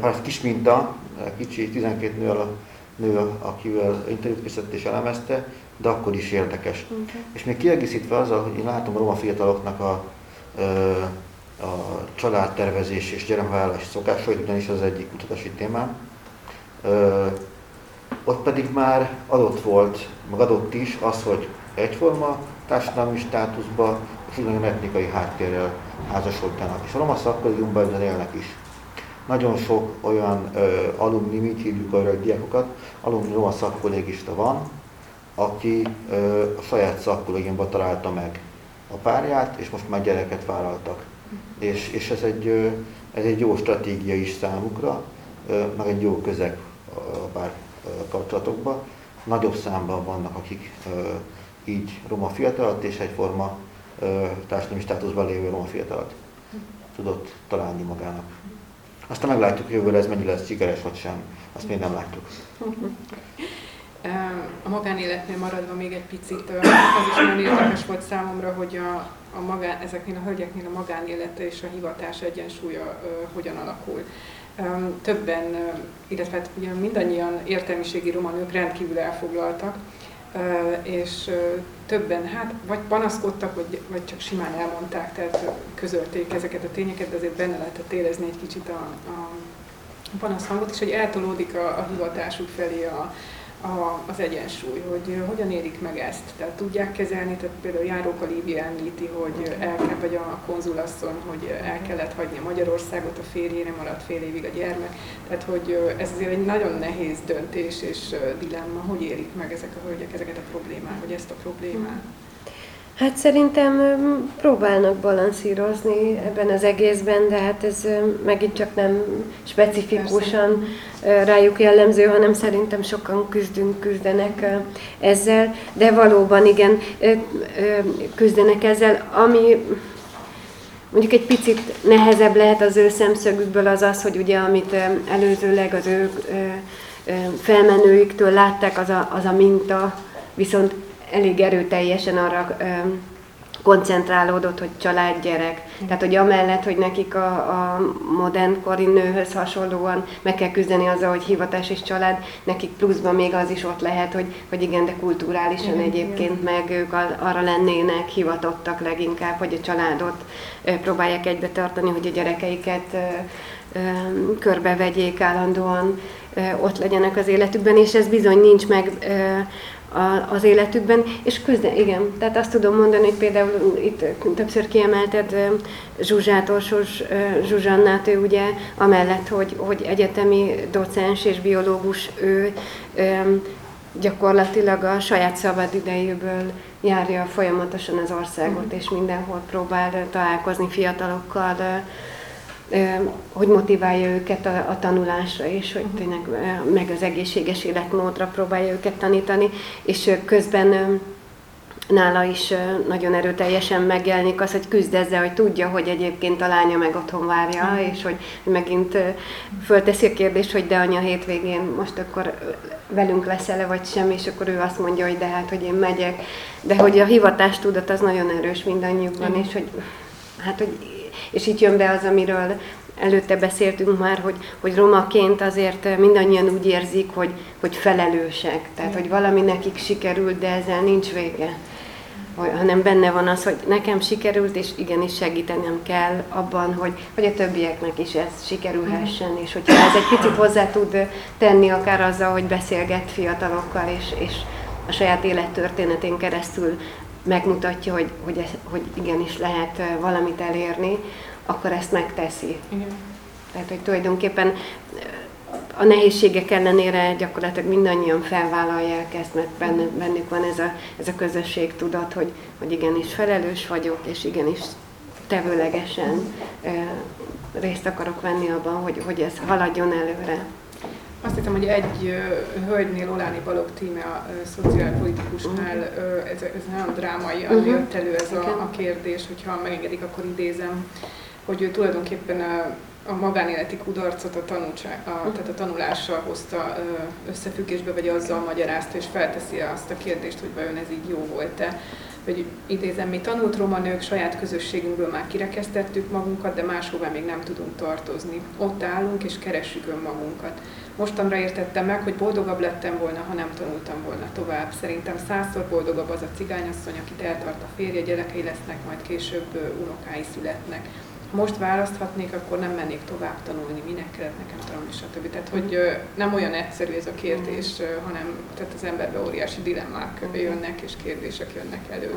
pár kis minta, kicsi, 12 nő, a nő, akivel interjút készített és elemezte, de akkor is érdekes. Okay. És még kiegészítve azzal, hogy én látom a roma fiataloknak a, a családtervezés és gyermekvállalás szokásait, ugyanis az egyik kutatási témám. Ott pedig már adott volt, meg adott is az, hogy egyforma társadalmi státuszba és ugyanolyan etnikai háttérrel házasodjanak. És a roma szakkollégiumban ezen élnek is. Nagyon sok olyan ö, alumni, mit hívjuk arra a diákokat, alumni roma szakkollégista van, aki ö, a saját szakkollégiumban találta meg a párját, és most már gyereket vállaltak. És, és ez, egy, ez egy jó stratégia is számukra, meg egy jó közeg a pár kapcsolatokban. Nagyobb számban vannak, akik így roma fiatalat és egyforma társadalmi státuszban lévő roma fiatalat tudott találni magának. Aztán meglátjuk, jövőre ez mennyire lesz sikeres vagy sem. Azt még nem látjuk. A magánéletnél maradva még egy picit, az is nagyon érdekes volt számomra, hogy a, a magán, ezeknél a hölgyeknél a magánélete és a hivatás egyensúlya hogyan alakul. Többen, illetve hát ugye mindannyian értelmiségi romanők rendkívül elfoglaltak, és többen hát vagy panaszkodtak, vagy, vagy csak simán elmondták, tehát közölték ezeket a tényeket, de azért benne lehetett érezni egy kicsit a, a panaszhangot, és hogy eltolódik a, a hivatásuk felé a, a, az egyensúly, hogy hogyan érik meg ezt. Tehát tudják kezelni, tehát például Járóka Lívia említi, hogy el kell, vagy a konzulasszony, hogy el kellett hagyni Magyarországot, a férjére maradt fél évig a gyermek. Tehát, hogy ez azért egy nagyon nehéz döntés és dilemma, hogy érik meg ezek a hölgyek ezeket a problémát, vagy ezt a problémát. Hát szerintem próbálnak balanszírozni ebben az egészben, de hát ez megint csak nem specifikusan Persze. rájuk jellemző, hanem szerintem sokan küzdünk, küzdenek ezzel, de valóban igen, küzdenek ezzel, ami mondjuk egy picit nehezebb lehet az ő szemszögükből az az, hogy ugye amit előzőleg az ő felmenőiktől látták, az a, az a minta, viszont elég erőteljesen arra koncentrálódott, hogy család, gyerek. Tehát, hogy amellett, hogy nekik a, a modern kori nőhöz hasonlóan meg kell küzdeni azzal, hogy hivatás és család, nekik pluszban még az is ott lehet, hogy, hogy igen, de kulturálisan igen, egyébként igen. meg ők arra lennének hivatottak leginkább, hogy a családot próbálják egybe tartani, hogy a gyerekeiket körbevegyék állandóan, ott legyenek az életükben, és ez bizony nincs meg az életükben, és közben, igen, tehát azt tudom mondani, hogy például itt többször kiemelted Zsuzsát, Orsos Zsuzsannát, ő ugye amellett, hogy, hogy egyetemi docens és biológus, ő gyakorlatilag a saját szabadidejéből járja folyamatosan az országot, és mindenhol próbál találkozni fiatalokkal, hogy motiválja őket a, a tanulásra, és hogy mhm. tényleg meg az egészséges életmódra próbálja őket tanítani, és közben nála is nagyon erőteljesen megjelenik az, hogy küzd ezzel, hogy tudja, hogy egyébként a lánya meg otthon várja, mm. és hogy megint fölteszi a kérdést, hogy de anya hétvégén most akkor velünk leszel-e vagy sem, és akkor ő azt mondja, hogy de hát, hogy én megyek. De hogy a hivatástudat az nagyon erős mindannyiukban, mm. és hogy hát, hogy és itt jön be az, amiről előtte beszéltünk már, hogy, hogy romaként azért mindannyian úgy érzik, hogy, hogy felelősek. Tehát, hogy valami nekik sikerült, de ezzel nincs vége. Hanem benne van az, hogy nekem sikerült, és igenis segítenem kell abban, hogy, hogy a többieknek is ez sikerülhessen, és hogyha ez egy picit hozzá tud tenni, akár azzal, hogy beszélget fiatalokkal, és, és a saját élettörténetén keresztül megmutatja, hogy, hogy, ez, hogy igenis lehet valamit elérni, akkor ezt megteszi. Igen. Tehát, hogy tulajdonképpen a nehézségek ellenére gyakorlatilag mindannyian felvállalják ezt, mert benne, bennük van ez a, ez a közösség tudat, hogy, hogy igenis felelős vagyok, és igenis tevőlegesen e, részt akarok venni abban, hogy, hogy ez haladjon előre. Hiszem, hogy egy hölgynél, Oláni Balog tíme, a szociálpolitikusnál uh, ez, ez nagyon drámaian uh-huh. jött elő ez a, a kérdés, hogyha megengedik, akkor idézem, hogy ő tulajdonképpen a, a magánéleti kudarcot a, tanulság, a, tehát a tanulással hozta összefüggésbe, vagy azzal magyarázta, és felteszi azt a kérdést, hogy vajon ez így jó volt-e hogy idézem, mi tanult roma nők, saját közösségünkből már kirekesztettük magunkat, de máshová még nem tudunk tartozni. Ott állunk és keressük önmagunkat. Mostanra értettem meg, hogy boldogabb lettem volna, ha nem tanultam volna tovább. Szerintem százszor boldogabb az a cigányasszony, akit eltart a férje, gyerekei lesznek, majd később unokái születnek most választhatnék, akkor nem mennék tovább tanulni, minek kellett nekem tanulni, stb. Tehát, hogy nem olyan egyszerű ez a kérdés, hanem tehát az emberbe óriási dilemmák jönnek, és kérdések jönnek elő.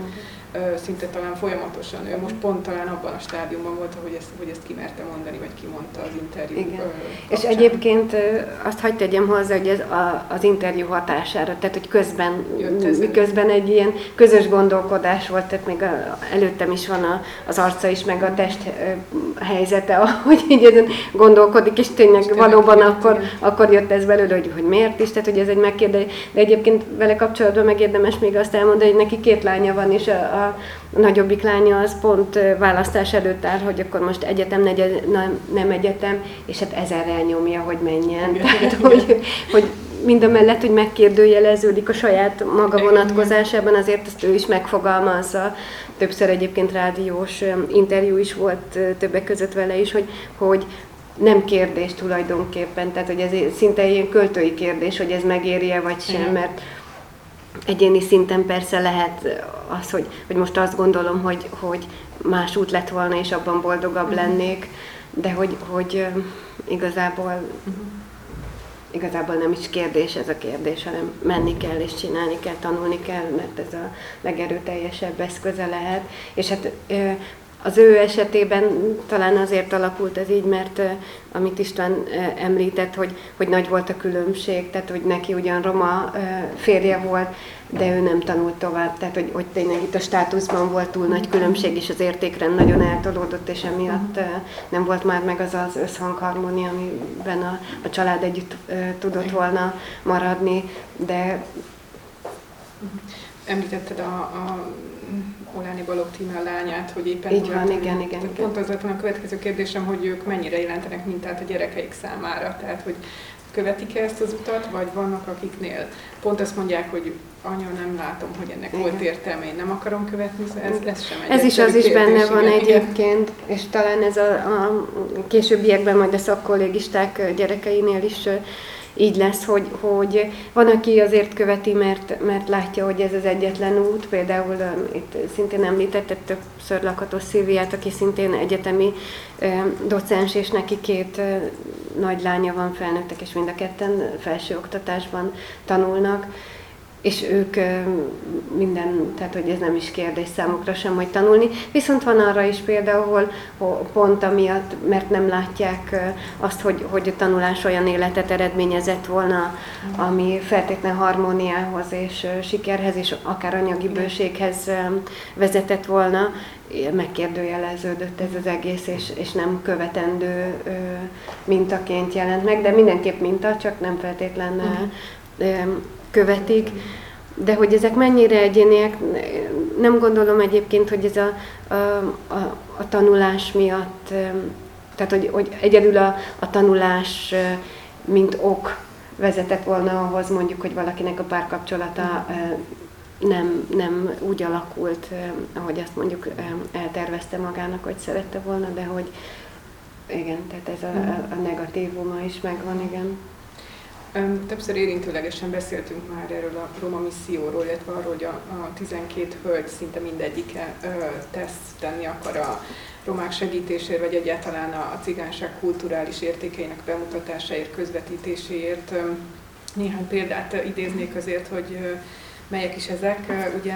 Szinte talán folyamatosan. Ő most pont talán abban a stádiumban volt, hogy ezt, hogy ezt kimerte mondani, vagy kimondta az interjú. Igen. És egyébként azt hagyd tegyem hozzá, hogy ez a, az interjú hatására, tehát hogy közben, közben egy ilyen közös gondolkodás volt, tehát még a, előttem is van a, az arca is, meg a test helyzete, ahogy így ezen gondolkodik, és tényleg és valóban akkor, akkor jött ez belőle, hogy, hogy miért is, tehát hogy ez egy megkérdés. De egyébként vele kapcsolatban megérdemes még azt elmondani, hogy neki két lánya van, és a, a, a nagyobbik lánya az pont választás előtt áll, hogy akkor most egyetem, negyed, nem egyetem, és hát ezerrel nyomja, hogy menjen. Tehát, hogy, hogy mind a mellett, hogy megkérdőjeleződik a saját maga vonatkozásában, azért ezt ő is megfogalmazza. Többször egyébként rádiós interjú is volt többek között vele is, hogy, hogy nem kérdés tulajdonképpen, tehát hogy ez szinte ilyen költői kérdés, hogy ez megéri-e vagy sem, mert egyéni szinten persze lehet az, hogy, hogy most azt gondolom, hogy, hogy más út lett volna, és abban boldogabb lennék, de hogy, hogy igazából igazából nem is kérdés ez a kérdés, hanem menni kell és csinálni kell, tanulni kell, mert ez a legerőteljesebb eszköze lehet. És hát az ő esetében talán azért alakult ez így, mert amit István említett, hogy, hogy nagy volt a különbség, tehát hogy neki ugyan roma férje volt, de ő nem tanult tovább, tehát hogy, hogy tényleg itt a státuszban volt túl nagy különbség, és az értékrend nagyon eltolódott, és emiatt nem volt már meg az az összhangharmónia, amiben a, a család együtt tudott volna maradni, de... Említetted a, a Oláni Balog Tína lányát, hogy éppen... Így van, igen, igen, igen. Pont az volt a következő kérdésem, hogy ők mennyire jelentenek mintát a gyerekeik számára, tehát hogy követik-e ezt az utat, vagy vannak akiknél pont azt mondják, hogy anya, nem látom, hogy ennek igen. volt értelme, én nem akarom követni, szóval ez, ez sem egy Ez is az is benne van igen, egyébként, és talán ez a, a későbbiekben majd a szakkollégisták gyerekeinél is így lesz, hogy, hogy van, aki azért követi, mert, mert látja, hogy ez az egyetlen út. Például itt szintén említette többször Lakatos Szilviát, aki szintén egyetemi docens, és neki két nagy lánya van, felnőttek, és mind a ketten felsőoktatásban tanulnak és ők minden, tehát hogy ez nem is kérdés számukra sem, hogy tanulni. Viszont van arra is például, pont amiatt, mert nem látják azt, hogy, hogy a tanulás olyan életet eredményezett volna, ami feltétlen harmóniához és sikerhez, és akár anyagi bőséghez vezetett volna, megkérdőjeleződött ez az egész, és, és nem követendő mintaként jelent meg, de mindenképp minta, csak nem feltétlen uh-huh követik, de hogy ezek mennyire egyéniek, nem gondolom egyébként, hogy ez a, a, a, a tanulás miatt, tehát hogy, hogy egyedül a, a tanulás mint ok vezetett volna ahhoz mondjuk, hogy valakinek a párkapcsolata nem, nem úgy alakult, ahogy azt mondjuk eltervezte magának, hogy szerette volna, de hogy igen, tehát ez a, a negatívuma is megvan, igen. Többször érintőlegesen beszéltünk már erről a roma misszióról, illetve arról, hogy a, a 12 hölgy szinte mindegyike tesz, tenni akar a romák segítésért, vagy egyáltalán a, a cigányság kulturális értékeinek bemutatásáért, közvetítéséért. Néhány példát idéznék azért, hogy melyek is ezek. Ugye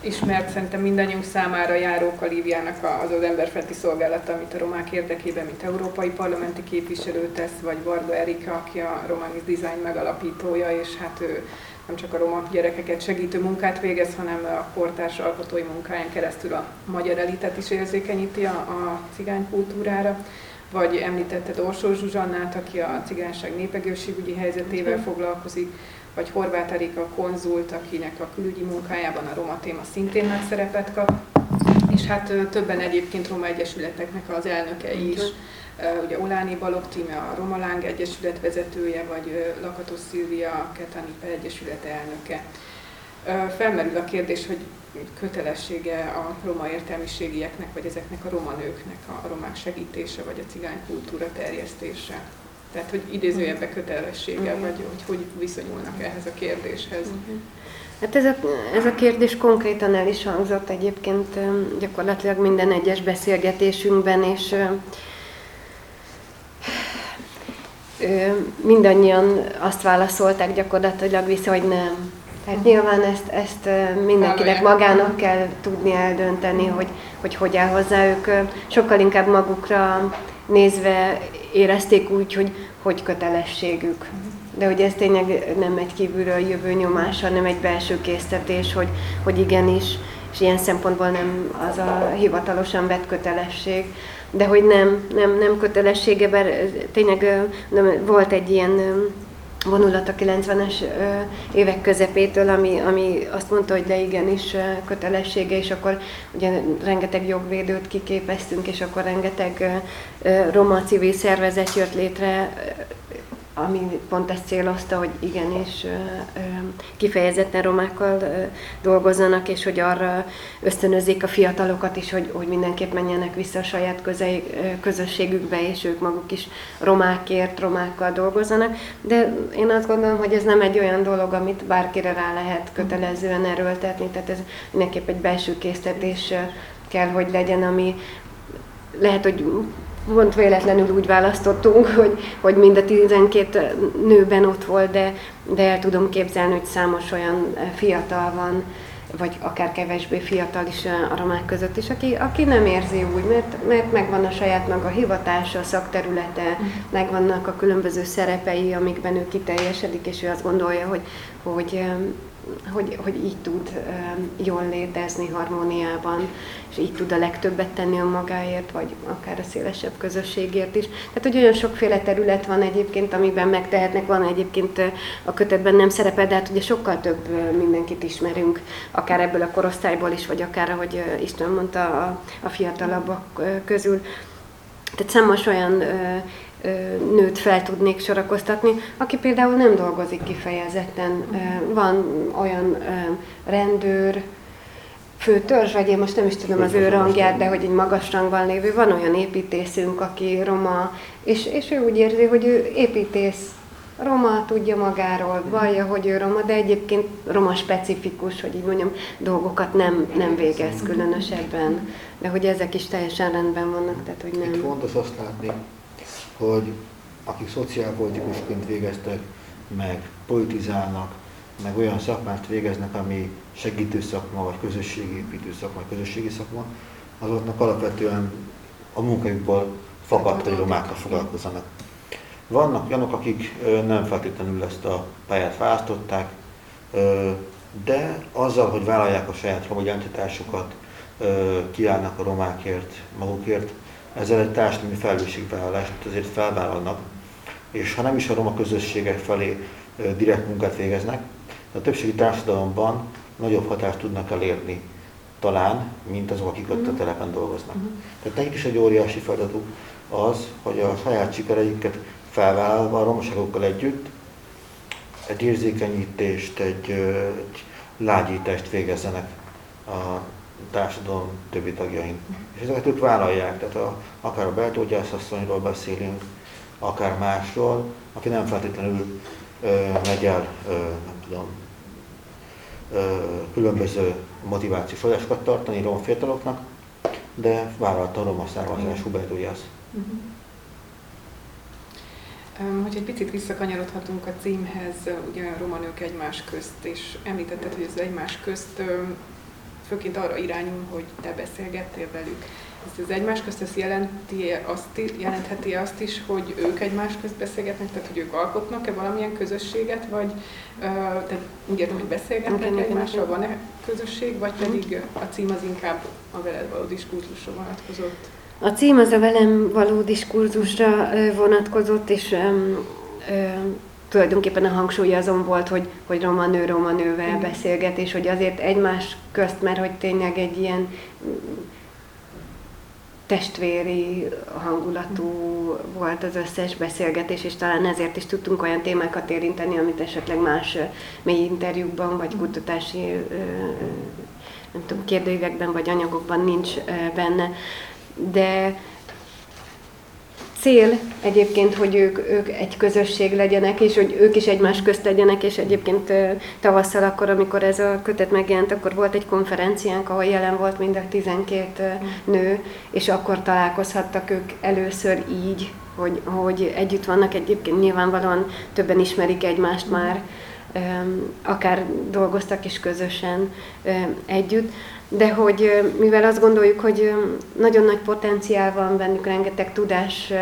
ismert szerintem mindannyiunk számára Járó Kalíviának az az emberfeletti szolgálata, amit a romák érdekében, mint európai parlamenti képviselő tesz, vagy Varga Erika, aki a Romanis Design megalapítója, és hát ő nem csak a roma gyerekeket segítő munkát végez, hanem a kortárs alkotói munkáján keresztül a magyar elitet is érzékenyíti a, a cigány kultúrára. vagy említetted Orsó Zsuzsannát, aki a cigányság népegészségügyi helyzetével foglalkozik, vagy Horváth Erika konzult, akinek a külügyi munkájában a roma téma szintén nagy szerepet kap, és hát többen egyébként roma egyesületeknek az elnökei is. Ugye Oláni Balog Tíme, a Roma Láng Egyesület vezetője, vagy Lakatos Szilvia, a Ketanipe Egyesület elnöke. Felmerül a kérdés, hogy kötelessége a roma értelmiségieknek, vagy ezeknek a roma nőknek a romák segítése, vagy a cigány kultúra terjesztése. Tehát, hogy idézőjebbe kötelessége, uh-huh. vagy hogy hogy viszonyulnak ehhez a kérdéshez. Uh-huh. Hát ez a, ez a kérdés konkrétan el is hangzott egyébként gyakorlatilag minden egyes beszélgetésünkben, és mindannyian azt válaszolták gyakorlatilag vissza, hogy nem. Tehát nyilván ezt, ezt mindenkinek magának kell tudni eldönteni, hogy, hogy hogy áll hozzá. Ők sokkal inkább magukra nézve érezték úgy, hogy hogy kötelességük. De hogy ez tényleg nem egy kívülről jövő nyomás, hanem egy belső késztetés, hogy, hogy igenis, és ilyen szempontból nem az a hivatalosan vett kötelesség, de hogy nem, nem, nem kötelessége, mert tényleg nem, volt egy ilyen vonulat a 90-es évek közepétől, ami, ami azt mondta, hogy de igenis kötelessége, és akkor ugye rengeteg jogvédőt kiképeztünk, és akkor rengeteg roma civil szervezet jött létre ami pont ezt célozta, hogy igenis kifejezetten romákkal dolgozzanak, és hogy arra ösztönözzék a fiatalokat is, hogy, hogy mindenképp menjenek vissza a saját közei, közösségükbe, és ők maguk is romákért, romákkal dolgozzanak. De én azt gondolom, hogy ez nem egy olyan dolog, amit bárkire rá lehet kötelezően erőltetni, tehát ez mindenképp egy belső késztetés kell, hogy legyen, ami lehet, hogy pont véletlenül úgy választottunk, hogy, hogy mind a 12 nőben ott volt, de, de el tudom képzelni, hogy számos olyan fiatal van, vagy akár kevesbé fiatal is a romák között is, aki, aki nem érzi úgy, mert, mert megvan a saját maga hivatása, a szakterülete, uh-huh. megvannak a különböző szerepei, amikben ő kiteljesedik, és ő azt gondolja, hogy, hogy hogy, hogy így tud jól létezni harmóniában, és így tud a legtöbbet tenni a magáért, vagy akár a szélesebb közösségért is. Tehát, hogy olyan sokféle terület van egyébként, amiben megtehetnek, van egyébként a kötetben nem szerepel, de hát ugye sokkal több mindenkit ismerünk, akár ebből a korosztályból is, vagy akár, ahogy István mondta, a, a fiatalabbak közül. Tehát számos olyan nőt fel tudnék sorakoztatni, aki például nem dolgozik kifejezetten. Van olyan rendőr, főtörzs, vagy én most nem is tudom az ő rangját, de hogy egy magas rangban lévő, van olyan építészünk, aki roma, és, és ő úgy érzi, hogy ő építész, roma, tudja magáról, vallja, hogy ő roma, de egyébként roma specifikus, hogy így mondjam, dolgokat nem, nem végez különösebben, de hogy ezek is teljesen rendben vannak, tehát hogy nem. Itt fontos azt látni, hogy akik szociálpolitikusként végeztek, meg politizálnak, meg olyan szakmát végeznek, ami segítő szakma, vagy közösségépítő szakma, vagy közösségi szakma, azoknak alapvetően a munkájukból fakadt, hogy romákkal foglalkozzanak. Vannak olyanok, akik nem feltétlenül ezt a pályát választották, de azzal, hogy vállalják a saját roma identitásukat, kiállnak a romákért, magukért, ezzel egy társadalmi felelősségvállalást azért felvállalnak, és ha nem is a roma közösségek felé direkt munkát végeznek, de a többségi társadalomban nagyobb hatást tudnak elérni talán, mint azok, akik ott a mhm. telepen dolgoznak. Uh-huh. Tehát nekik is egy óriási feladatuk az, hogy a saját sikereiket felvállalva a romaságokkal együtt egy érzékenyítést, egy, egy lágyítást végezzenek a társadalom többi tagjain. És ezeket ők vállalják, tehát a, akár a beltógyászasszonyról beszélünk, akár másról, aki nem feltétlenül ö, megy el, ö, nem tudom, ö, különböző motivációs adásokat tartani roma fiataloknak, de vállalta a roma származású beltógyász. Uh-huh. Hogy egy picit visszakanyarodhatunk a címhez, ugye a romanők egymás közt, és említetted, hogy az egymás közt főként arra irányul, hogy te beszélgettél velük. Ez az egymás közt ezt jelenti azt, jelentheti azt is, hogy ők egymás közt beszélgetnek, tehát hogy ők alkotnak-e valamilyen közösséget, vagy tehát úgy értem, hogy beszélgetnek okay, egymással, van-e közösség, vagy pedig a cím az inkább a veled való diskurzusra vonatkozott? A cím az a velem való diskurzusra vonatkozott, és tulajdonképpen a hangsúly azon volt, hogy, hogy roma nő roma nővel mm. beszélget, és hogy azért egymás közt, mert hogy tényleg egy ilyen testvéri hangulatú volt az összes beszélgetés, és talán ezért is tudtunk olyan témákat érinteni, amit esetleg más mély interjúkban, vagy kutatási nem tudom, kérdőívekben, vagy anyagokban nincs benne. De cél egyébként, hogy ők, ők egy közösség legyenek, és hogy ők is egymás közt legyenek, és egyébként tavasszal akkor, amikor ez a kötet megjelent, akkor volt egy konferenciánk, ahol jelen volt mind a 12 nő, és akkor találkozhattak ők először így, hogy, hogy együtt vannak, egyébként nyilvánvalóan többen ismerik egymást már, akár dolgoztak is közösen együtt de hogy mivel azt gondoljuk, hogy nagyon nagy potenciál van bennük, rengeteg tudás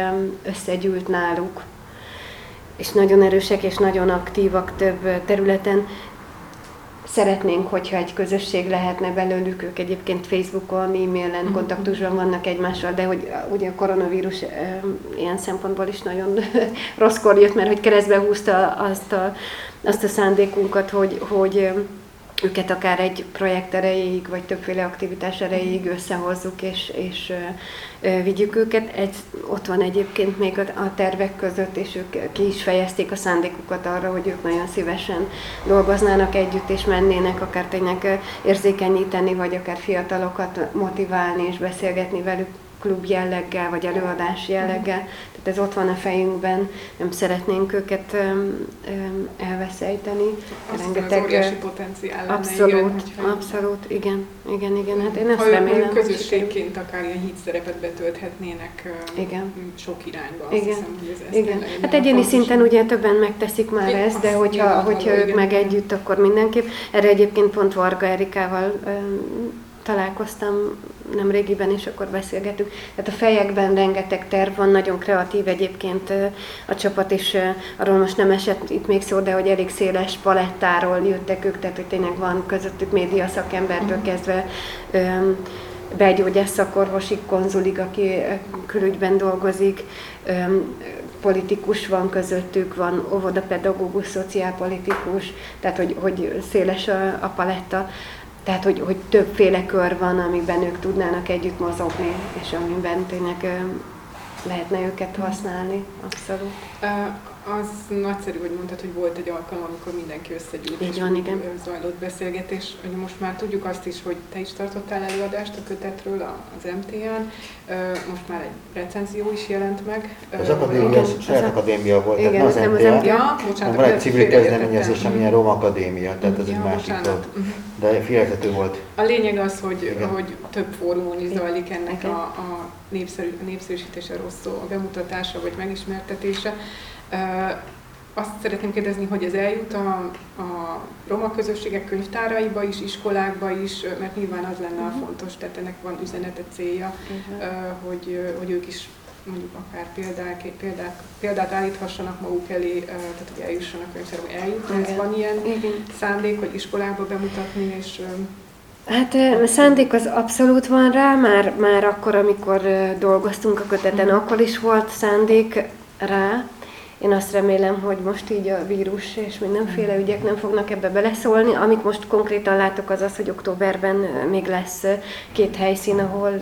összegyűlt náluk, és nagyon erősek és nagyon aktívak több területen, szeretnénk, hogyha egy közösség lehetne belőlük, ők egyébként Facebookon, e-mailen mhm. kontaktusban vannak egymással, de hogy ugye a koronavírus ilyen szempontból is nagyon rosszkor jött, mert hogy keresztbe húzta azt a, azt a szándékunkat, hogy, hogy őket akár egy projekt erejéig, vagy többféle aktivitás erejéig összehozzuk, és, és ö, vigyük őket. Egy, ott van egyébként még a, a tervek között, és ők ki is fejezték a szándékukat arra, hogy ők nagyon szívesen dolgoznának együtt, és mennének akár tényleg érzékenyíteni, vagy akár fiatalokat motiválni, és beszélgetni velük klub jelleggel, vagy előadás jelleggel. Tehát ez ott van a fejünkben, nem szeretnénk őket um, um, elveszejteni. Azt Rengeteg, az óriási potenciál lenne, abszolút, igen, hogyha... abszolút, igen, igen, igen. Hát én ezt remélem. közösségként akár ilyen híd szerepet betölthetnének igen. sok irányba. Azt igen. Hiszem, hogy ez, igen. Hát egyéni szinten ugye többen megteszik már én ezt, de hogyha, hogyha ők meg együtt, akkor mindenképp. Erre egyébként pont Varga Erikával találkoztam nem régiben, és akkor beszélgetünk. Tehát a fejekben rengeteg terv van, nagyon kreatív egyébként a csapat, és arról most nem esett itt még szó, de hogy elég széles palettáról jöttek ők, tehát hogy tényleg van közöttük média szakembertől kezdve belgyógyász szakorvosig, konzulig, aki külügyben dolgozik, politikus van közöttük, van óvodapedagógus, szociálpolitikus, tehát hogy, hogy széles a, a paletta. Tehát, hogy, hogy többféle kör van, amikben ők tudnának együtt mozogni, és amiben tényleg lehetne őket használni, abszolút. Az nagyszerű, hogy mondtad, hogy volt egy alkalom, amikor mindenki összegyűlt, és van, igen. zajlott beszélgetés. Ugye most már tudjuk azt is, hogy te is tartottál előadást a kötetről az MTN, most már egy recenzió is jelent meg. Az akadémia, az saját az akadémia volt, igen, tehát nem az MTA, MTA, hanem van egy civil kezdeményezés, ami ilyen Roma Akadémia, tehát ez egy másik dolog. Mhm. De félretető volt. A lényeg az, hogy, hogy több fórumon is zajlik ennek a, a, népszerű, a népszerűsítése rossz szó, a bemutatása vagy megismertetése. Azt szeretném kérdezni, hogy ez eljut a, a roma közösségek könyvtáraiba is, iskolákba is, mert nyilván az lenne a mhm. fontos, tehát ennek van üzenete célja, uh-huh. hogy, hogy ők is mondjuk akár példák, példák, példát állíthassanak maguk elé, tehát hogy eljussanak könyvtárba, eljut. Ez van ilyen Igen. szándék, hogy iskolákba bemutatni, és Hát a szándék az abszolút van rá, már, már akkor, amikor dolgoztunk a köteten, mhm. akkor is volt szándék rá. Én azt remélem, hogy most így a vírus és mindenféle ügyek nem fognak ebbe beleszólni. Amit most konkrétan látok, az az, hogy októberben még lesz két helyszín, ahol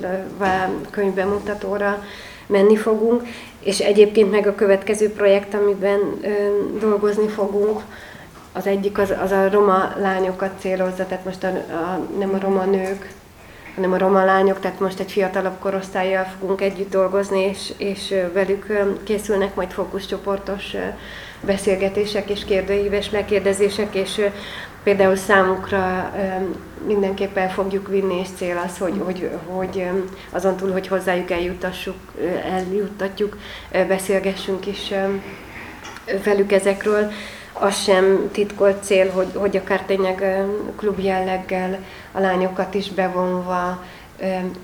könyvbemutatóra menni fogunk, és egyébként meg a következő projekt, amiben dolgozni fogunk, az egyik az, az a roma lányokat célozza, tehát most a, a, nem a roma nők, hanem a roma lányok, tehát most egy fiatalabb korosztályjal fogunk együtt dolgozni, és, és velük készülnek majd fókuszcsoportos beszélgetések és kérdőíves megkérdezések, és például számukra mindenképpen fogjuk vinni, és cél az, hogy, hogy, hogy azon túl, hogy hozzájuk eljutassuk, eljuttatjuk, beszélgessünk is velük ezekről az sem titkolt cél, hogy, hogy akár tényleg klub jelleggel a lányokat is bevonva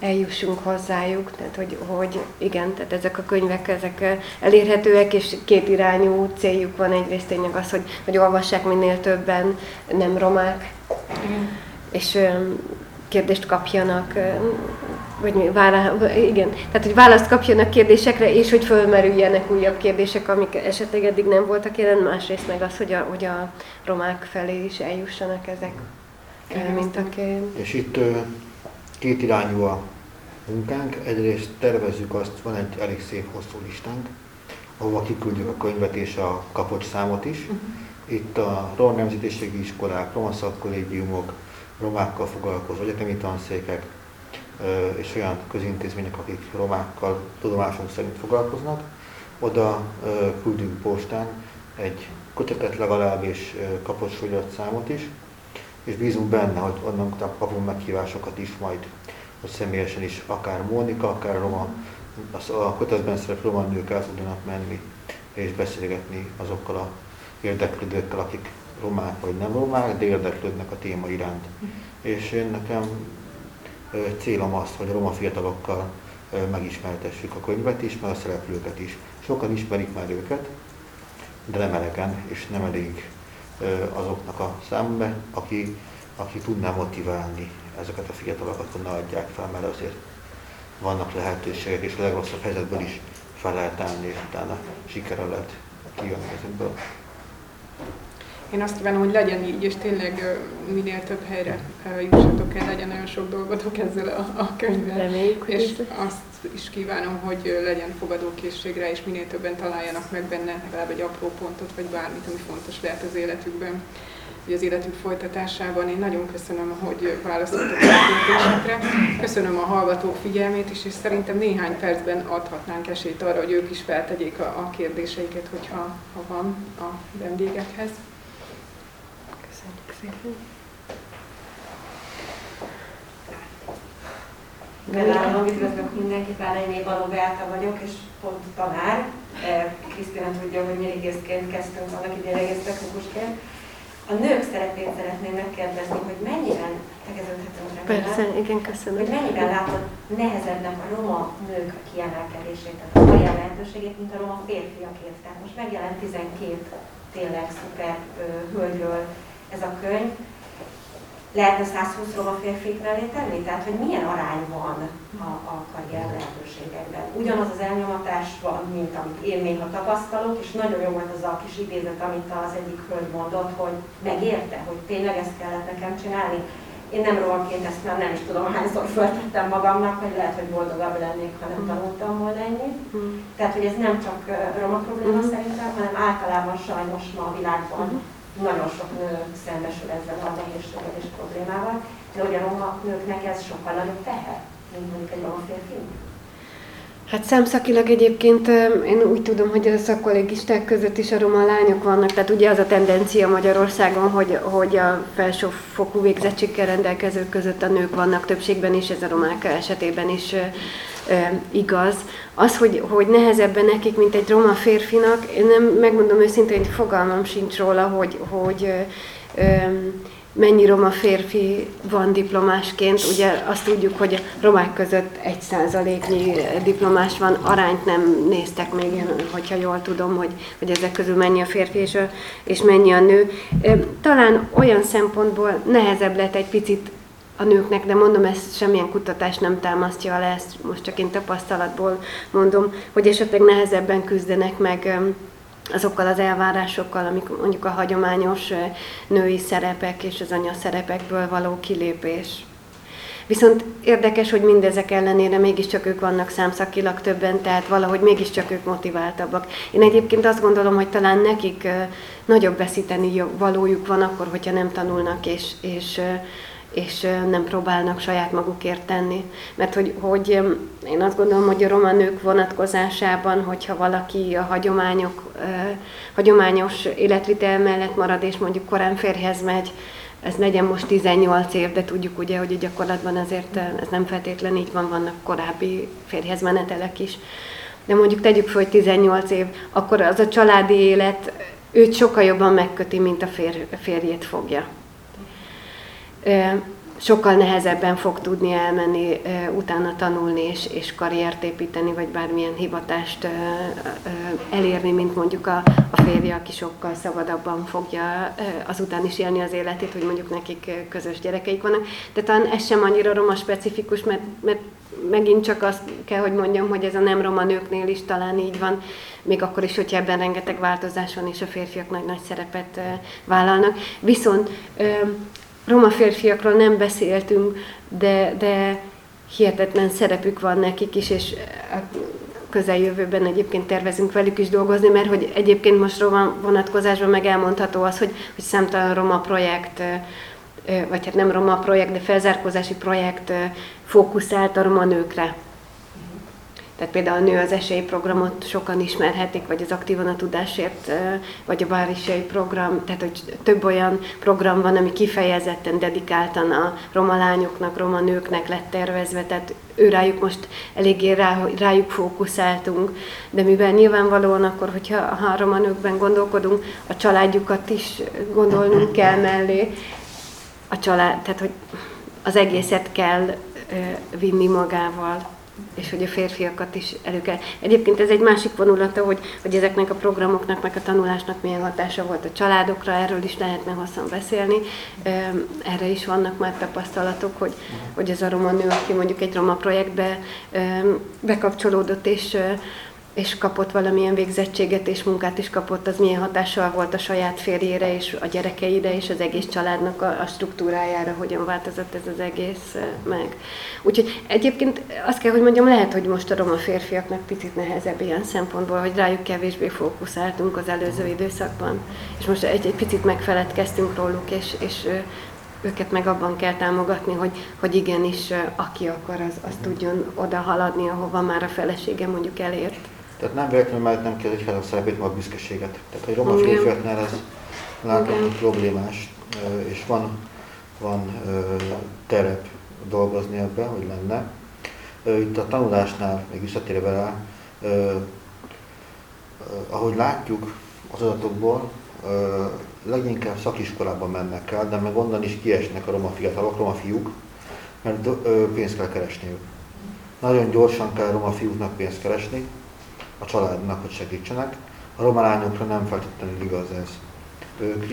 eljussunk hozzájuk, tehát hogy, hogy igen, tehát ezek a könyvek ezek elérhetőek, és két irányú céljuk van. Egyrészt tényleg az, hogy, hogy olvassák minél többen nem romák, igen. és kérdést kapjanak vagy mi, vála, igen, tehát hogy választ kapjanak kérdésekre, és hogy fölmerüljenek újabb kérdések, amik esetleg eddig nem voltak jelen, másrészt meg az, hogy a, hogy a romák felé is eljussanak ezek mintaként. És itt két irányú a munkánk. Egyrészt tervezzük azt, van egy elég szép hosszú listánk, ahova kiküldjük a könyvet és a kapocs számot is. Uh-huh. Itt a roma nemzetiségi iskolák, roma szakkollégiumok, romákkal foglalkozó egyetemi tanszékek, és olyan közintézmények, akik romákkal tudomásunk szerint foglalkoznak. Oda küldünk postán egy kötetet legalább és kapocs számot is, és bízunk benne, hogy onnan kapunk meghívásokat is majd, hogy személyesen is akár Mónika, akár Roma, a kötetben szereplő roma nők el tudnak menni és beszélgetni azokkal a érdeklődőkkel, akik romák vagy nem romák, de érdeklődnek a téma iránt. És én nekem célom az, hogy a roma fiatalokkal megismertessük a könyvet is, meg a szereplőket is. Sokan ismerik már őket, de nem elegen, és nem elég azoknak a számba, aki, aki tudná motiválni ezeket a fiatalokat, hogy ne adják fel, mert azért vannak lehetőségek, és a legrosszabb helyzetből is fel lehet állni, és utána sikerrel lehet kijönni ezekből. Én azt kívánom, hogy legyen így, és tényleg minél több helyre jussatok el, legyen olyan sok dolgotok ezzel a, a könyvvel. Reméljük, és azt is kívánom, hogy legyen fogadókészségre, és minél többen találjanak meg benne legalább egy apró pontot, vagy bármit, ami fontos lehet az életükben hogy az életük folytatásában. Én nagyon köszönöm, hogy válaszoltak a kérdésekre. Köszönöm a hallgatók figyelmét is, és szerintem néhány percben adhatnánk esélyt arra, hogy ők is feltegyék a, a kérdéseiket, hogyha ha van a vendégekhez Bevállalom, üdvözlök mindenkit, Bálainé Baló Beáta vagyok, és pont tanár. Krisztina tudja, hogy mi régészként kezdtünk annak idén egész technikusként. A nők szerepét szeretném megkérdezni, hogy mennyiben, tegeződhetünk rá, Persze, igen, köszönöm. Hogy mennyiben látod nehezebbnek a roma nők kiemelkedését, tehát a olyan lehetőségét, mint a roma férfiakét. Tehát most megjelent 12 tényleg szuper hölgyről ez a könyv, lehetne 120 roma férfit mellé tenni? Tehát, hogy milyen arány van a, a karrier lehetőségekben? Ugyanaz az elnyomatás van, mint amit én néha tapasztalok, és nagyon jó volt az a kis idézet, amit az egyik hölgy mondott, hogy megérte, hogy tényleg ezt kellett nekem csinálni. Én nem romaként ezt már nem is tudom, hányszor föltettem magamnak, hogy lehet, hogy boldogabb lennék, ha nem tanultam volna ennyit. Mm. Tehát, hogy ez nem csak roma probléma mm. szerintem, hanem általában sajnos ma a világban nagyon sok nő szembesül ezzel a nehézséggel és problémával, de hogy a nőknek ez sokkal nagyobb teher, mint mondjuk egy roma férfi. Hát szemszakilag egyébként én úgy tudom, hogy a szakkollégisták között is a roma lányok vannak, tehát ugye az a tendencia Magyarországon, hogy, hogy a felsőfokú végzettséggel rendelkezők között a nők vannak többségben is, ez a romák esetében is igaz. Az, hogy, hogy nehezebben nekik, mint egy roma férfinak, én nem megmondom őszintén, hogy fogalmam sincs róla, hogy, hogy mennyi roma férfi van diplomásként. Ugye azt tudjuk, hogy a romák között egy százaléknyi diplomás van, arányt nem néztek még, hogyha jól tudom, hogy, hogy ezek közül mennyi a férfi és, és mennyi a nő. Talán olyan szempontból nehezebb lett egy picit a nőknek, de mondom, ezt semmilyen kutatás nem támasztja le, ezt most csak én tapasztalatból mondom, hogy esetleg nehezebben küzdenek meg azokkal az elvárásokkal, amik mondjuk a hagyományos női szerepek és az anya szerepekből való kilépés. Viszont érdekes, hogy mindezek ellenére mégiscsak ők vannak számszakilag többen, tehát valahogy mégiscsak ők motiváltabbak. Én egyébként azt gondolom, hogy talán nekik nagyobb veszíteni valójuk van akkor, hogyha nem tanulnak és, és és nem próbálnak saját magukért tenni. Mert hogy, hogy én azt gondolom, hogy a roma nők vonatkozásában, hogyha valaki a hagyományok, hagyományos életvitel mellett marad, és mondjuk korán férhez megy, ez legyen most 18 év, de tudjuk ugye, hogy a gyakorlatban azért ez nem feltétlen így van, vannak korábbi férjhez menetelek is. De mondjuk tegyük fel, hogy 18 év, akkor az a családi élet őt sokkal jobban megköti, mint a férj, férjét fogja. Sokkal nehezebben fog tudni elmenni, utána tanulni és, és karriert építeni, vagy bármilyen hivatást elérni, mint mondjuk a, a férje, aki sokkal szabadabban fogja azután is élni az életét, hogy mondjuk nekik közös gyerekeik vannak. De talán ez sem annyira roma specifikus, mert, mert megint csak azt kell, hogy mondjam, hogy ez a nem roma nőknél is talán így van, még akkor is, hogyha ebben rengeteg változás van, és a férfiak nagy-nagy szerepet vállalnak. Viszont roma férfiakról nem beszéltünk, de, de hihetetlen szerepük van nekik is, és a közeljövőben egyébként tervezünk velük is dolgozni, mert hogy egyébként most roma vonatkozásban meg elmondható az, hogy, hogy számtalan roma projekt, vagy hát nem roma projekt, de felzárkózási projekt fókuszált a roma nőkre. Tehát például a Nő az Esély programot sokan ismerhetik, vagy az Aktívan a Tudásért, vagy a Várisai program, tehát hogy több olyan program van, ami kifejezetten dedikáltan a roma lányoknak, roma nőknek lett tervezve, tehát ő rájuk most eléggé rá, rájuk fókuszáltunk, de mivel nyilvánvalóan akkor, hogyha a roma nőkben gondolkodunk, a családjukat is gondolnunk kell mellé, a család, tehát hogy az egészet kell vinni magával és hogy a férfiakat is elő kell. Egyébként ez egy másik vonulata, hogy, hogy ezeknek a programoknak, meg a tanulásnak milyen hatása volt a családokra, erről is lehetne hosszan beszélni. Erre is vannak már tapasztalatok, hogy, hogy ez a roma nő, aki mondjuk egy roma projektbe bekapcsolódott, és és kapott valamilyen végzettséget és munkát is kapott, az milyen hatással volt a saját férjére és a gyerekeire és az egész családnak a, a struktúrájára, hogyan változott ez az egész meg. Úgyhogy egyébként azt kell, hogy mondjam, lehet, hogy most a roma férfiaknak picit nehezebb ilyen szempontból, hogy rájuk kevésbé fókuszáltunk az előző időszakban, és most egy, egy picit megfeledkeztünk róluk, és, és őket meg abban kell támogatni, hogy, hogy igenis, aki akar, az, az tudjon oda haladni, ahova már a felesége mondjuk elért. Tehát nem véletlenül mellett nem kell egy a szerepét, a büszkeséget. Tehát, hogy roma férfiaknál ez látom problémás, és van, van terep dolgozni ebben, hogy lenne. Itt a tanulásnál, még visszatérve rá, ahogy látjuk az adatokból, leginkább szakiskolában mennek el, de meg onnan is kiesnek a roma fiatalok, roma fiúk, mert pénzt kell keresniük. Nagyon gyorsan kell roma fiúknak pénzt keresni, a családnak, hogy segítsenek. A roma lányokra nem feltétlenül igaz ez. Ők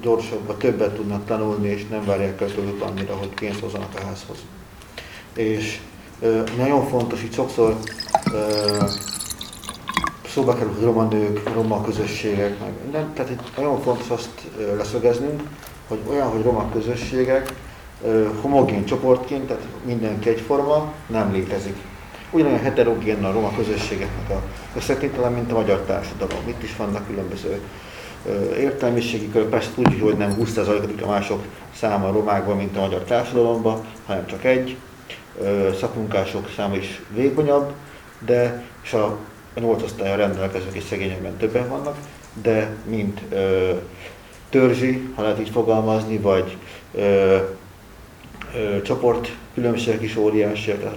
gyorsabban többet tudnak tanulni, és nem várják el tőlük annyira, hogy pénzt hozzanak a házhoz. És nagyon fontos, hogy sokszor szóba kerül, hogy roma nők, roma közösségek, meg minden. Tehát itt nagyon fontos azt leszögeznünk, hogy olyan, hogy roma közösségek homogén csoportként, tehát mindenki egyforma, nem létezik ugyanolyan heterogén a roma közösségeknek a összetétele, mint a magyar társadalom. Itt is vannak különböző értelmiségi körök, persze úgy, hogy nem 20% a mások száma a romákban, mint a magyar társadalomban, hanem csak egy. Szakmunkások száma is végonyabb, de és a, 8 osztályon rendelkezők és szegényekben többen vannak, de mint ö, törzsi, ha lehet így fogalmazni, vagy ö, ö, csoport különbségek is óriásiak, tehát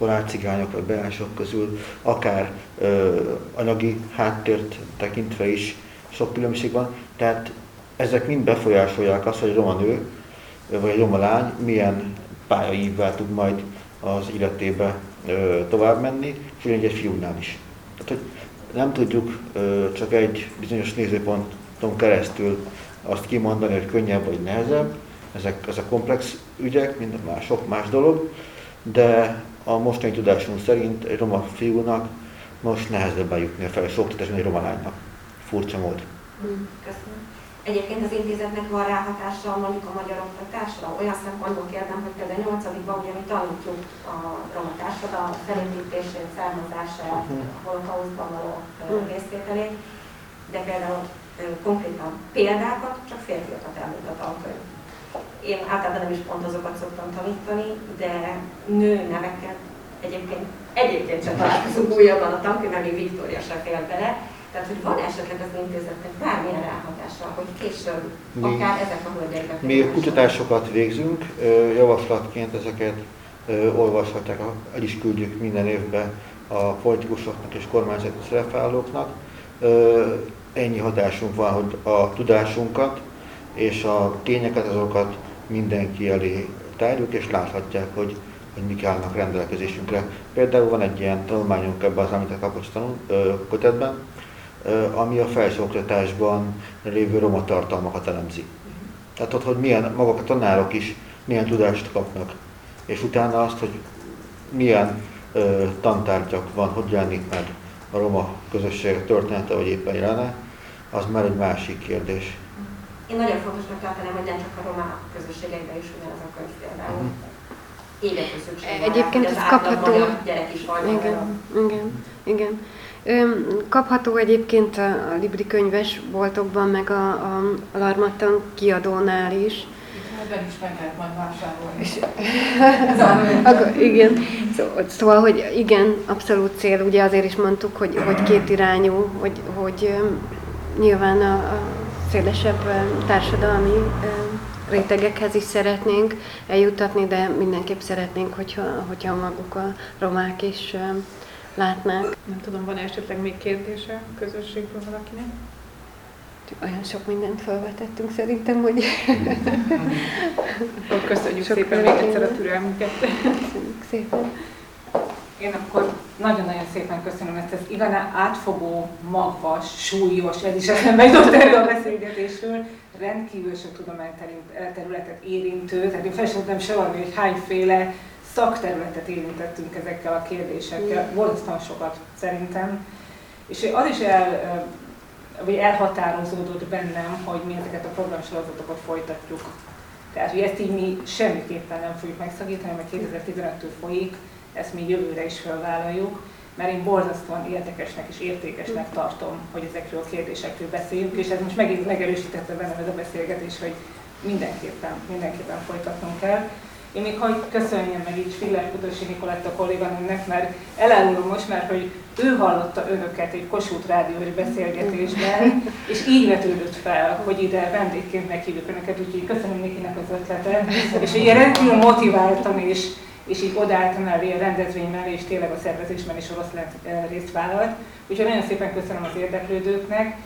romungrok, cigányok vagy beások közül, akár ö, anyagi háttért tekintve is sok különbség van. Tehát ezek mind befolyásolják azt, hogy egy roma nő vagy egy roma lány milyen pályaívvel tud majd az életébe ö, tovább menni, és egy fiúnál is. Tehát, hogy nem tudjuk ö, csak egy bizonyos nézőponton keresztül azt kimondani, hogy könnyebb vagy nehezebb, ezek, ezek komplex ügyek, mint más, sok más dolog, de a mostani tudásunk szerint egy roma fiúnak most nehezebb eljutni a felső oktatásban egy roma lánynak. Furcsa mód. Mm, köszönöm. Egyébként az intézetnek van ráhatása mondjuk a magyar oktatásra? Olyan szempontból kérdem, hogy például 8 ugye mi tanítjuk a roma társadalom felépítését, származását, uh-huh. holokauszban való részvételét, de például konkrétan példákat csak férfiakat elmond a tankönyv én általában nem is pont azokat szoktam tanítani, de nő neveket egyébként, egyébként sem találkozunk újabban a tankönyvben, még Viktória se fél bele, tehát, hogy van esetleg az intézetnek bármilyen ráhatása, hogy később mi, akár ezek a hölgyek Mi kutatásokat végzünk, javaslatként ezeket olvashatják, el is küldjük minden évben a politikusoknak és kormányzati szerepvállalóknak. Ennyi hatásunk van, hogy a tudásunkat és a tényeket, azokat mindenki elé tárjuk, és láthatják, hogy, hogy mik állnak rendelkezésünkre. Például van egy ilyen tanulmányunk ebben az említett kapos kötetben, ami a felsőoktatásban lévő roma tartalmakat elemzi. Tehát ott, hogy milyen, maguk a tanárok is milyen tudást kapnak, és utána azt, hogy milyen ö, tantárgyak van, hogy jelenik meg a roma közösség története, vagy éppen jelene, az már egy másik kérdés. Én nagyon fontosnak tartanám, hogy nem csak a roma közösségekben is ugyanaz a könyv például. Égető szükség Egyébként ez kapható. gyerek is Igen, igen, igen. Kapható egyébként a a Libri könyves boltokban, meg a, a Larmattan kiadónál is. Ebben is meg lehet majd vásárolni. És, Akkor, igen, Szó- szóval, hogy igen, abszolút cél, ugye azért is mondtuk, hogy, hogy két irányú, hogy, hogy nyilván a, a szélesebb társadalmi rétegekhez is szeretnénk eljutatni, de mindenképp szeretnénk, hogyha, hogyha maguk a romák is látnák. Nem tudom, van esetleg még kérdése a közösségből valakinek? Olyan sok mindent felvetettünk szerintem, hogy Akkor köszönjük Sok szépen még egyszer a türelmüket. köszönjük szépen. Én akkor nagyon-nagyon szépen köszönöm ezt az igazán átfogó, magvas, súlyos, ez is eszembe jutott erről a beszélgetésről, rendkívül sok tudományterületet érintő, tehát én fel sem tudtam sorolni, hogy hányféle szakterületet érintettünk ezekkel a kérdésekkel, borzasztóan sokat szerintem. És az is el, vagy elhatározódott bennem, hogy mi ezeket a programsorozatokat folytatjuk. Tehát, hogy ezt így mi semmiképpen nem fogjuk megszakítani, mert 2015-től folyik, ezt mi jövőre is felvállaljuk, mert én borzasztóan érdekesnek és értékesnek tartom, hogy ezekről a kérdésekről beszéljünk, és ez most megint megerősítette bennem ez a beszélgetés, hogy mindenképpen, mindenképpen folytatnunk kell. Én még hogy köszönjem meg így Filler Kudosi Nikoletta kolléganőmnek, mert elárulom most már, hogy ő hallotta önöket egy Kossuth rádiós beszélgetésben, és így vetődött fel, hogy ide vendégként meghívjuk önöket, úgyhogy köszönöm Nikinek az ötletet, és ugye rendkívül motiváltam, és, és így odaálltam elé a rendezvény mellé, és tényleg a szervezésben is oroszlán részt vállalt. Úgyhogy nagyon szépen köszönöm az érdeklődőknek,